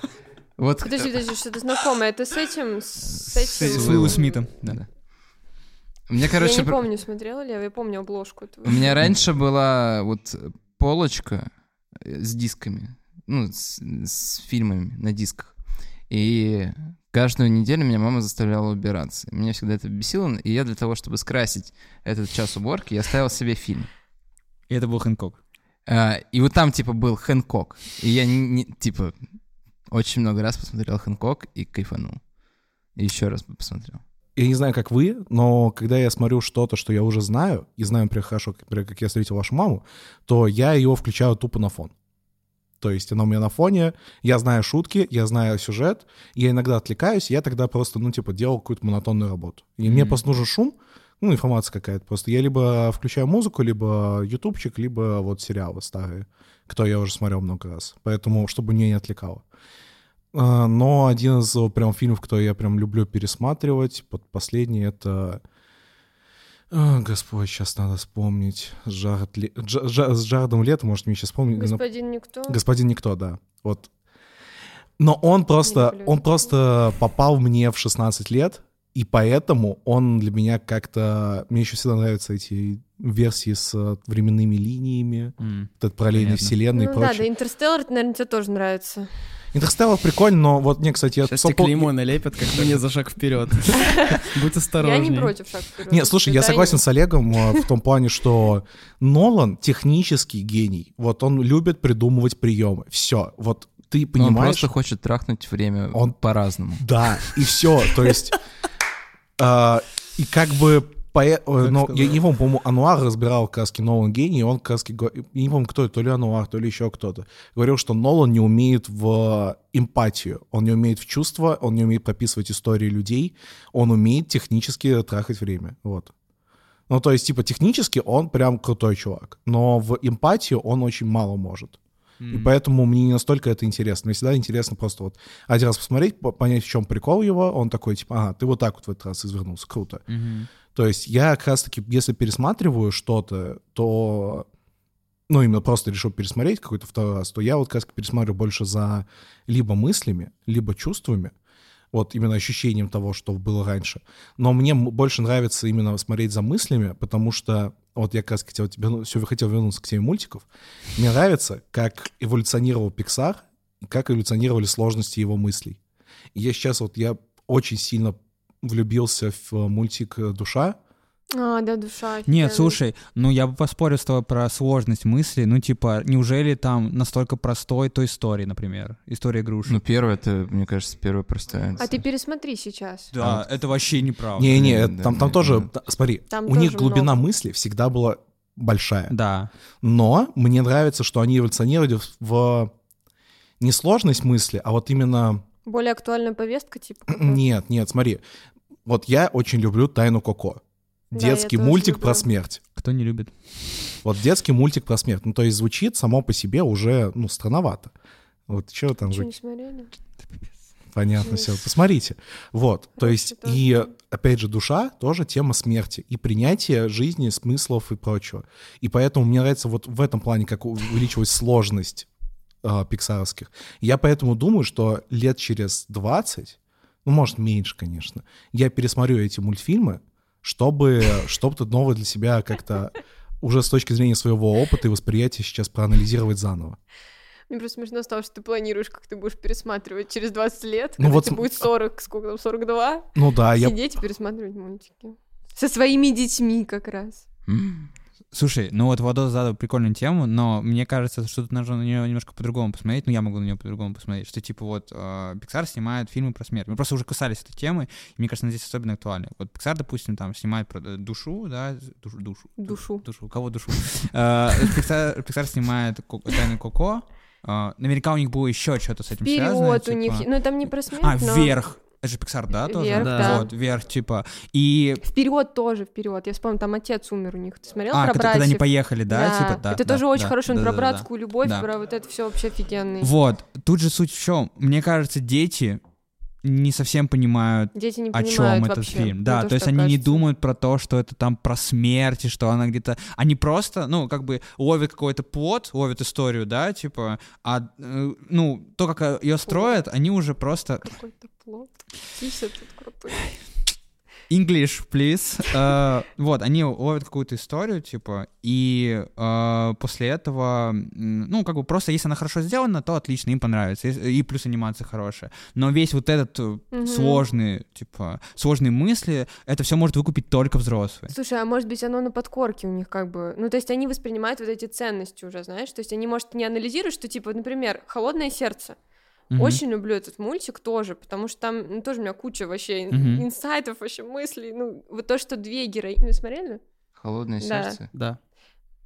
Вот... Подожди, подожди, что-то знакомое. Это с этим, с этим... С Уиллом Смитом, да. Да. У меня, Я короче, не помню, смотрела ли я, я помню обложку этого. у меня раньше была вот полочка э, с дисками, ну, с, с фильмами на дисках. И каждую неделю меня мама заставляла убираться. Меня всегда это бесило, и я для того, чтобы скрасить этот час уборки, я ставил себе фильм. И это был Хэнкок. А, и вот там, типа, был Хэнкок. И я, не, не- типа, очень много раз посмотрел Хэнкок и кайфанул. И еще раз посмотрел. я не знаю, как вы, но когда я смотрю что-то, что я уже знаю, и знаю, например, хорошо, например, как я встретил вашу маму, то я его включаю тупо на фон. То есть она у меня на фоне, я знаю шутки, я знаю сюжет, я иногда отвлекаюсь, я тогда просто, ну, типа, делал какую-то монотонную работу. И mm-hmm. мне просто нужен шум, ну, информация какая-то просто. Я либо включаю музыку, либо ютубчик, либо вот сериалы старые, кто я уже смотрел много раз. Поэтому, чтобы меня не отвлекало. А, но один из прям фильмов, кто я прям люблю пересматривать, под последний, это... О, Господь, сейчас надо вспомнить. Жард Ле... Дж... Дж... С Жардом Лето, может, мне сейчас вспомнить. Господин Никто? Господин Никто, да. Вот. Но он просто, он просто попал мне в 16 лет, и поэтому он для меня как-то... Мне еще всегда нравятся эти версии с временными линиями, mm. этот параллельной вселенной ну, и прочее. да, да, Интерстеллар, наверное, тебе тоже нравится. Интерстеллар прикольно, но вот мне, кстати... Сейчас тебе клеймо налепят, как мне за шаг вперед. *laughs* Будь осторожней. Я не против шаг вперед. Нет, слушай, я согласен с Олегом э, в том плане, что Нолан технический гений. Вот он любит придумывать приемы. Все. Вот ты понимаешь... он просто хочет трахнуть время он по-разному. Да, и все. То есть *laughs* а, и как бы по, э, но я не помню, по-моему, Ануар разбирал каски Нолан гений, и он каски, я не помню, кто это, то ли Ануар, то ли еще кто-то, говорил, что Нолан не умеет в эмпатию, он не умеет в чувства, он не умеет прописывать истории людей, он умеет технически трахать время, вот. Ну, то есть, типа, технически он прям крутой чувак, но в эмпатию он очень мало может. И поэтому мне не настолько это интересно. Мне всегда интересно просто вот один раз посмотреть, понять, в чем прикол его. Он такой, типа, ага, ты вот так вот в этот раз извернулся, круто. Mm-hmm. То есть я как раз-таки, если пересматриваю что-то, то ну, именно просто решил пересмотреть какой-то второй раз, то я вот как раз пересматриваю больше за либо мыслями, либо чувствами, вот именно ощущением того, что было раньше. Но мне больше нравится именно смотреть за мыслями, потому что вот я как раз хотел, тебе, все хотел вернуться к теме мультиков. Мне нравится, как эволюционировал Pixar, как эволюционировали сложности его мыслей. И я сейчас вот, я очень сильно влюбился в мультик «Душа», а, да, душа. Нет, слушай, ну я бы поспорил с тобой про сложность мысли. Ну, типа, неужели там настолько простой той истории, например? История игрушек. Ну, первая, это, мне кажется, первая простая. А ты пересмотри сейчас. Да, а, это вообще неправда. Не-не, да, там, там да, тоже, да. смотри, там у них глубина много. мысли всегда была большая. Да. Но мне нравится, что они эволюционировали в не сложность мысли, а вот именно... Более актуальная повестка, типа? Нет, нет, смотри. Вот я очень люблю «Тайну Коко». Детский да, мультик про смерть. Кто не любит? Вот детский мультик про смерть. Ну, то есть звучит само по себе уже, ну, странновато. Вот что там... Смотрели? Понятно все. Посмотрите. Вот. То есть, и опять же, душа тоже тема смерти и принятие жизни, смыслов и прочего. И поэтому мне нравится вот в этом плане, как увеличилась сложность э, пиксаровских. Я поэтому думаю, что лет через 20, ну, может, меньше, конечно, я пересмотрю эти мультфильмы, чтобы что-то новое для себя как-то уже с точки зрения своего опыта и восприятия сейчас проанализировать заново. Мне просто смешно стало, что ты планируешь, как ты будешь пересматривать через 20 лет, ну вот тебе будет 40, сколько там, 42? Ну да, Сидеть я... Сидеть и пересматривать мультики. Со своими детьми как раз. Слушай, ну вот Владос задал прикольную тему, но мне кажется, что тут нужно на нее немножко по-другому посмотреть. Ну, я могу на нее по-другому посмотреть. Что типа вот э, Pixar снимает фильмы про смерть. Мы просто уже касались этой темы, и мне кажется, она здесь особенно актуальна. Вот Pixar, допустим, там снимает про э, душу, да, душу, душу. Душу. Душу. Кого душу? Э, Pixar снимает Тайны Коко. Наверняка у них было еще что-то с этим связано. Вперед у них, типа. ну там не про смерть, А, вверх, это же Pixar, да, тоже? Вверх, да. Вот, вверх, типа. И... Вперед тоже, вперед. Я вспомню, там отец умер у них. Ты смотрел а, про когда, когда они поехали, да? да. Типа, да это да, тоже очень да, хорошо, да, про да, братскую да, любовь, да. про вот это все вообще офигенный. Вот. Тут же суть в чем? Мне кажется, дети не совсем понимают, Дети не о чем этот вообще. фильм. Да, то, то есть они кажется. не думают про то, что это там про смерть, и что она где-то... Они просто, ну, как бы ловят какой-то плод, ловят историю, да, типа, а, э, ну, то, как ее строят, они уже просто... Какой-то плод. Тише тут крутой. English, please. Uh, *laughs* вот, они ловят какую-то историю, типа, и uh, после этого, ну, как бы просто, если она хорошо сделана, то отлично, им понравится, и, и плюс анимация хорошая. Но весь вот этот mm-hmm. сложный, типа, сложные мысли, это все может выкупить только взрослый. Слушай, а может быть оно на подкорке у них как бы, ну, то есть они воспринимают вот эти ценности уже, знаешь, то есть они, может, не анализируют, что, типа, например, холодное сердце, Мгм. Очень люблю этот мультик тоже, потому что там ну, тоже у меня куча вообще Мгм. инсайтов, вообще мыслей. Ну, вот то, что две героини... Вы смотрели? Холодное Да. сердце. Да.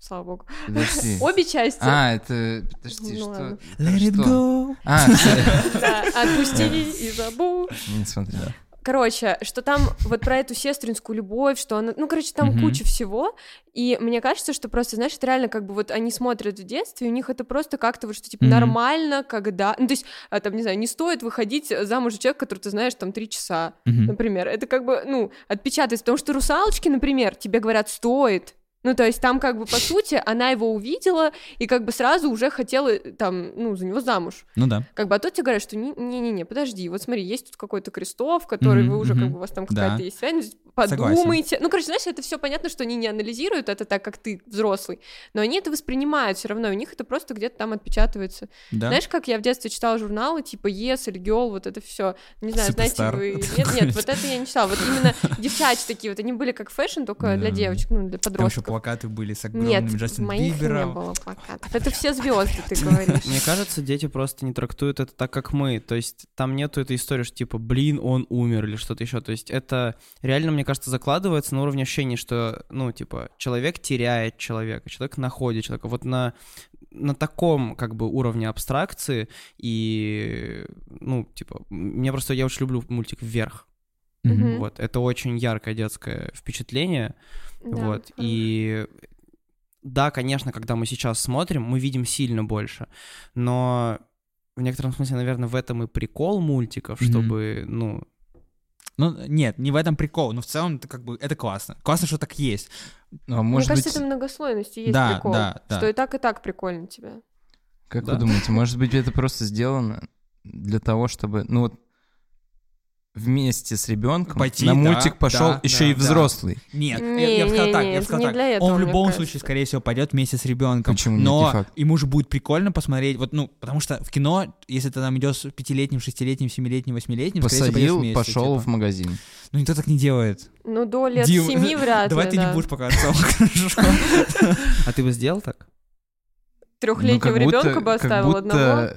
Слава богу. Подожди. *laughs* Обе части. А, это... Подожди, Ну что? ладно. Let it go. А, *laughs* отпусти и забудь. не смотрел. Короче, что там вот про эту сестринскую любовь, что она... Ну, короче, там Мгм. куча всего. И мне кажется, что просто, знаешь, это реально как бы вот они смотрят в детстве, и у них это просто как-то вот что, типа, Мгм. нормально, когда... Ну, то есть, а, там, не знаю, не стоит выходить замуж за человека, который ты знаешь, там, три часа, Мгм. например. Это как бы, ну, отпечатывается. Потому что русалочки, например, тебе говорят, стоит. Ну, то есть там как бы, по сути, она его увидела и как бы сразу уже хотела, э, там, ну, за него замуж. Ну да. Как бы, а тут тебе говорят, что не- не-не-не, подожди, вот смотри, есть тут какой-то Крестов, который Мгм, вы уже, как мгм. бы, у вас там Да. какая-то есть связь, ну, подумайте. Ну, короче, знаешь, это все понятно, что они не анализируют это так, как ты взрослый, но они это воспринимают все равно, у них это просто где-то там отпечатывается. Да. Знаешь, как я в детстве читала журналы, типа Yes или Girl, вот это все. Не знаю, Суперстар. знаете вы... Нет, нет, вот это я не читала. Вот именно девчачьи такие вот, они были как fashion, только для Да. девочек, ну, для подростков. Плакаты были с Нет, огромным в Джастином моих не Бибером. было плакатов. Это все звезды, ты говоришь. Мне кажется, дети просто не трактуют это так, как мы. То есть там нету этой истории, что типа, блин, он умер или что-то еще. То есть это реально, мне кажется, закладывается на уровне ощущения, что, ну, типа, человек теряет человека, человек находит человека. Вот на, на таком, как бы, уровне абстракции и, ну, типа, мне просто, я очень люблю мультик «Вверх». Мгм. Вот, это очень яркое детское впечатление. Да, вот, и да, конечно, когда мы сейчас смотрим, мы видим сильно больше, но в некотором смысле, наверное, в этом и прикол мультиков, чтобы, ну, Ну, нет, не в этом прикол, но в целом это как бы, это классно. Классно, что так есть. А Мне может кажется, быть, это многослойности есть Да, прикол. да, да. Что и так, и так прикольно тебе. как Да. вы думаете, может быть, это просто сделано для того, чтобы, ну вот, вместе с ребенком Пойти, на да, мультик пошел да, еще да, и да. взрослый. Нет, я- Не, я бы сказал не, так, не, я сказал не так. этого, Он в любом кажется. случае, скорее всего, пойдет вместе с ребенком. Почему нет, Но ему же будет прикольно посмотреть, вот, ну, потому что в кино, если ты там идешь с пятилетним, шестилетним, семилетним, восьмилетним, скорее всего, Посадил, вместе, пошел типа. в магазин. Ну, никто так не делает. Ну, до лет Дим, семи *laughs* вряд Давай ли, ты да. не будешь пока *laughs* хорошо? а ты бы сделал так? Трехлетнего Ну, ребенка бы оставил одного.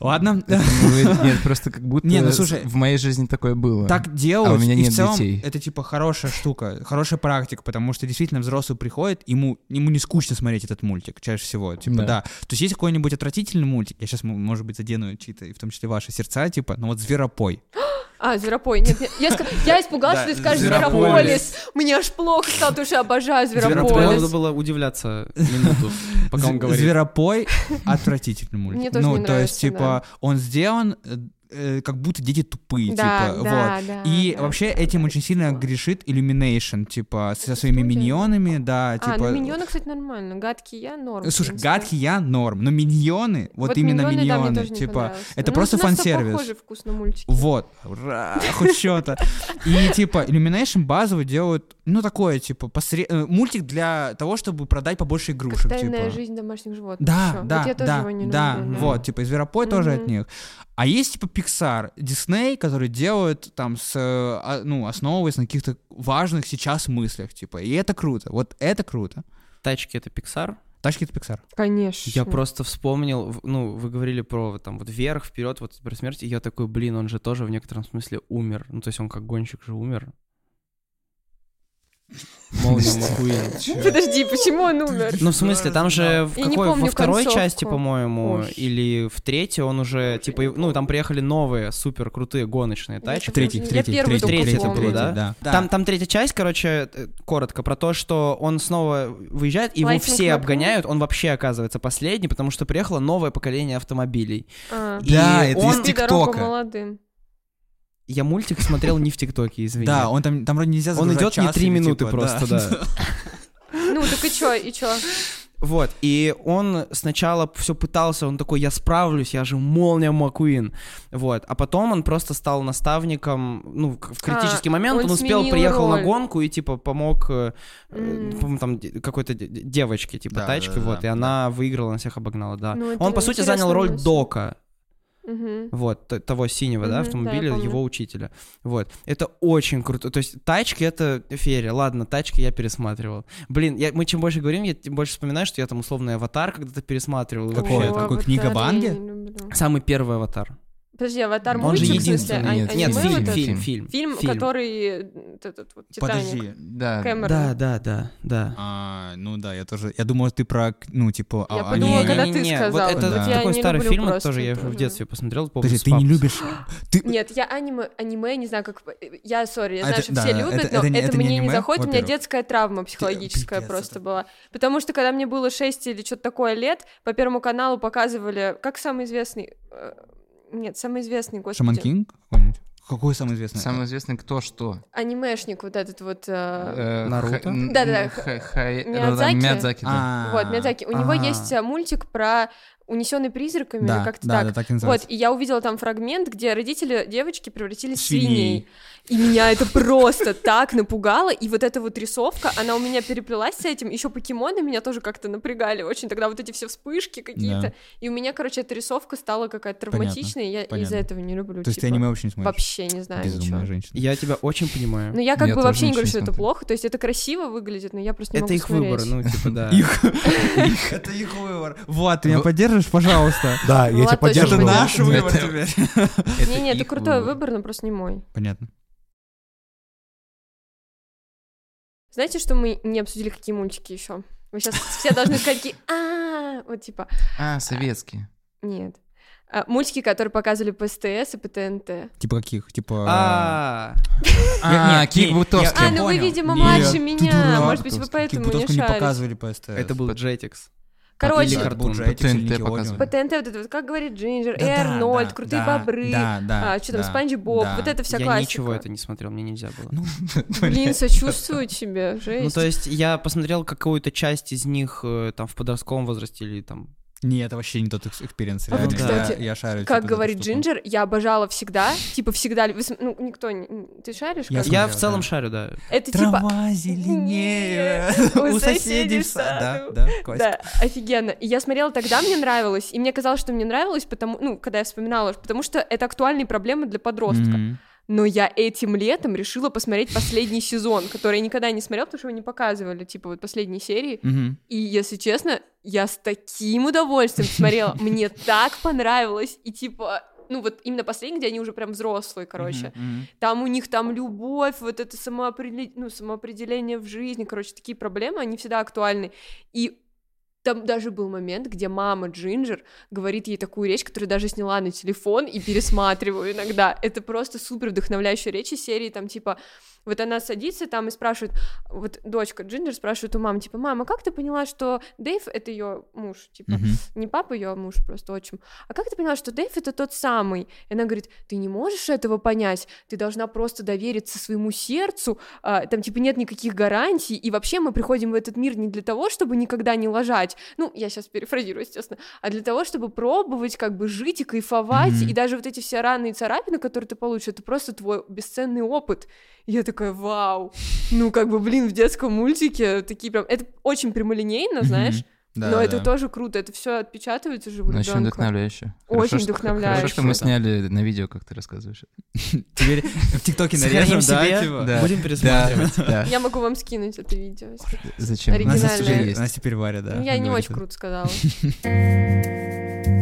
Ладно. ну, Нет, просто как будто *laughs* Не, ну, слушай, в моей жизни такое было. Так делают, А у меня и нет в целом детей. это типа хорошая штука, хорошая практика, потому что действительно взрослый приходит, ему, ему не скучно смотреть этот мультик чаще всего, типа, Да. да. То есть есть какой-нибудь отвратительный мультик, я сейчас, может быть, задену чьи-то, в том числе ваши сердца, типа, ну вот «Зверопой». *gasps* *laughs* А, Зверопой. Нет, нет, я, я испугалась, что ты скажешь Зверополис. Мне аж плохо стало, потому что я обожаю Зверополис. надо было удивляться минуту, пока он говорит. «Зверопой» — отвратительный мультик. Мне тоже ну, то есть, типа, он сделан э, как будто дети тупые, Да, типа, да, вот. да, И да, вообще да, этим да, очень сильно да. грешит Illumination, типа, со своими студия? миньонами, да, А, типа... ну миньоны, кстати, нормально. Гадкий я норм. Слушай, гадкий я норм, но миньоны, вот, именно миньоны, да, миньоны, не типа, это Ну, просто фан-сервис. вкус на мультики. Вот, ура, *laughs* хоть что-то. И типа Illumination базово делают, ну такое, типа, посре- э, мультик для того, чтобы продать побольше игрушек, типа. жизнь домашних животных. Да, да, вот да, да, да. вот, типа, и Зверопой тоже от них. А есть, типа, Pixar, Disney, которые делают там с, э, а, ну, основываясь на каких-то важных сейчас мыслях, типа, и это круто, вот это круто. Тачки — это Pixar? Тачки — это Pixar. Конечно. Я просто вспомнил, ну, вы говорили про вот там вот вверх, вперед, вот про смерть, и я такой, блин, он же тоже в некотором смысле умер. Ну, то есть он как гонщик же умер. *laughs* Подожди, почему он умер? Ну, в смысле, там же в какой, во второй концовку. части, по-моему, или в третьей он уже, типа, ну, там приехали новые супер крутые гоночные тачки. Третий, третий, третий, помню. третий, да? да. Там, там третья часть, короче, э, коротко, про то, что он снова выезжает, его все обгоняют, он вообще оказывается последний, потому что приехало новое поколение автомобилей. А. И Да, это из ТикТока. молодым. Я мультик смотрел не в ТикТоке, извини. Да, он там, там вроде нельзя Он идет не три минуты типа, просто, да. *laughs* Ну, так и чё, и чё? Вот, и он сначала все пытался, он такой, я справлюсь, я же молния Маккуин, вот, а потом он просто стал наставником, ну, в критический А, момент, он он, успел, приехал на роль. гонку и, типа, помог, по-моему, там, какой-то де- де- девочке, типа, Да, тачке, да, вот, да, и она выиграла, на всех обогнала, да. Ну, он, по сути, занял роль мысль. Дока, Мгм. Вот, т- того синего, да, Мгм, да, автомобиля, помню. его учителя. Вот. Это очень круто. То есть тачки — это ферия. Ладно, тачки я пересматривал. Блин, я, мы чем больше говорим, я тем больше вспоминаю, что я там условный аватар когда-то пересматривал. Какой Какой, книга Ванги? люблю. Самый первый аватар. Подожди, аватар Он же мультик, в смысле, единственный. а- Нет, Нет, вот фильм, этот? фильм, фильм. Фильм, Фильм. который э, этот вот Титаник. Подожди. Да. Кэмерон. Да, да, да, да. А, ну да, я тоже... Я думал, ты про, ну, типа... Я а- подумала, аниме. когда ты Не-не-не, сказал. Вот это Да. Я такой не старый люблю фильм, это просто тоже я в детстве посмотрел. помню, Подожди, ты не любишь... Ты... Нет, я аниме, аниме, не знаю, как... Я, сори, я А знаю, что все любят, но не- это, не мне не заходит, у меня детская травма психологическая просто была. Потому что, когда мне было 6 или что-то такое лет, по Первому каналу показывали, как самый известный... Нет, самый известный, господи. Шаман Кинг какой-нибудь? Какой самый известный? Самый известный кто что? Анимешник вот этот вот... э, Э, Наруто? Да-да-да, Миядзаки? Миядзаки, да. А, Вот, Миядзаки. У него есть э, мультик про унесенный призраками, Да, или как-то да, так. да, так и Вот, и я увидела там фрагмент, где родители девочки превратились в Свиней. И меня это просто так напугало. И вот эта вот рисовка, она у меня переплелась с этим. Еще покемоны меня тоже как-то напрягали очень. Тогда вот эти все вспышки какие-то. Да. И у меня, короче, эта рисовка стала какая-то травматичная, и я понятно. из-за этого не люблю. То есть ты типа, аниме вообще не смотришь? Вообще не знаю Безумная ничего. женщина. Я тебя очень понимаю. Ну, я как Я бы вообще не говорю, что это плохо. То есть это красиво выглядит, но я просто не Это могу их выбор, смотреть. ну, типа, да. *laughs* Их, их- это их выбор. Вот, ты меня Ну- поддержишь, пожалуйста. Да, я тебя Это поддерживаю. поддержит. наш выбор *laughs* Это- теперь. Не-не, это крутой выбор, но просто не мой. Понятно. Знаете, что мы не обсудили, какие мультики еще? Вы сейчас *laughs* все должны сказать, какие... А, вот типа... А, советский. Нет. А, Мультики, которые показывали по СТС и по ТНТ. Типа каких? Типа... А, *laughs* А, нет, Кик не- Бутовский. А, ну вы, видимо, младше ты меня. дурак, Может быть, вы поэтому не шарите. показывали по СТС. это был Jetix. Короче, Или Cartoon. был Jetix По или ТНТ Nickelodeon. показывали. по ТНТ вот это вот, как говорит Джинджер, Да, Арнольд, да, Крутые да, бобры, Да, да. а, что там, да, Спанч Боб, да. вот это вся Я классика. ничего это не смотрел, мне нельзя было. Ну, *laughs* *laughs* Блин, сочувствую тебе, жесть. Ну, то есть я посмотрел какую-то часть из них э, там в подростковом возрасте или там... Не, это вообще не тот ex- experience. А вот, реально. кстати, я, я шарю. Как типа, говорит. Джинджер, я обожала всегда, типа всегда, ну, никто, не- ты шаришь? Я Я в целом да. шарю, да. Это типа... Трава зеленее Нет, у *laughs* соседей в саду. Да, да, классика. Да, офигенно. И я смотрела тогда, мне нравилось, и мне казалось, что мне нравилось, потому, ну, когда я вспоминала, потому что это актуальные проблемы для подростка. Мгм. Но я этим летом решила посмотреть последний сезон, который я никогда не смотрела, потому что его не показывали, типа вот последние серии. Мгм. И, если честно, я с таким удовольствием смотрела. *laughs* Мне так понравилось. И, типа, ну вот именно последний, где они уже прям взрослые, короче. Там у них там любовь, вот это самоопределение, ну, самоопределение в жизни, короче, такие проблемы, они всегда актуальны. И там даже был момент, где мама Джинджер говорит ей такую речь, которую даже сняла на телефон и пересматриваю иногда. Это просто супер вдохновляющая речь из серии, там, типа, вот она садится там и спрашивает, вот дочка Джинджер спрашивает у мамы, типа, мама, как ты поняла, что Дэйв — это ее муж? Типа, не папа ее, а муж просто отчим. А как ты поняла, что Дэйв это тот самый? И она говорит, ты не можешь этого понять, ты должна просто довериться своему сердцу, а, там типа нет никаких гарантий, и вообще мы приходим в этот мир не для того, чтобы никогда не лажать, ну, я сейчас перефразирую, естественно, а для того, чтобы пробовать как бы жить и кайфовать, Мгм. и даже вот эти все раны и царапины, которые ты получишь, это просто твой бесценный опыт. И я такая, вау, ну как бы, блин, в детском мультике такие прям, это очень прямолинейно, знаешь. Да, но да, это тоже круто, это все отпечатывается же у Ну, очень ребенка. вдохновляюще. Очень что- вдохновляюще, Хорошо, что мы сняли на видео, как ты рассказываешь. *laughs* Теперь в ТикТоке нарежем, да, типа? Да. Будем пересматривать. Я могу вам скинуть это видео. Зачем? У нас Оригинальное. теперь- есть. у нас теперь Варя, да. Я не очень круто сказала. *laughs*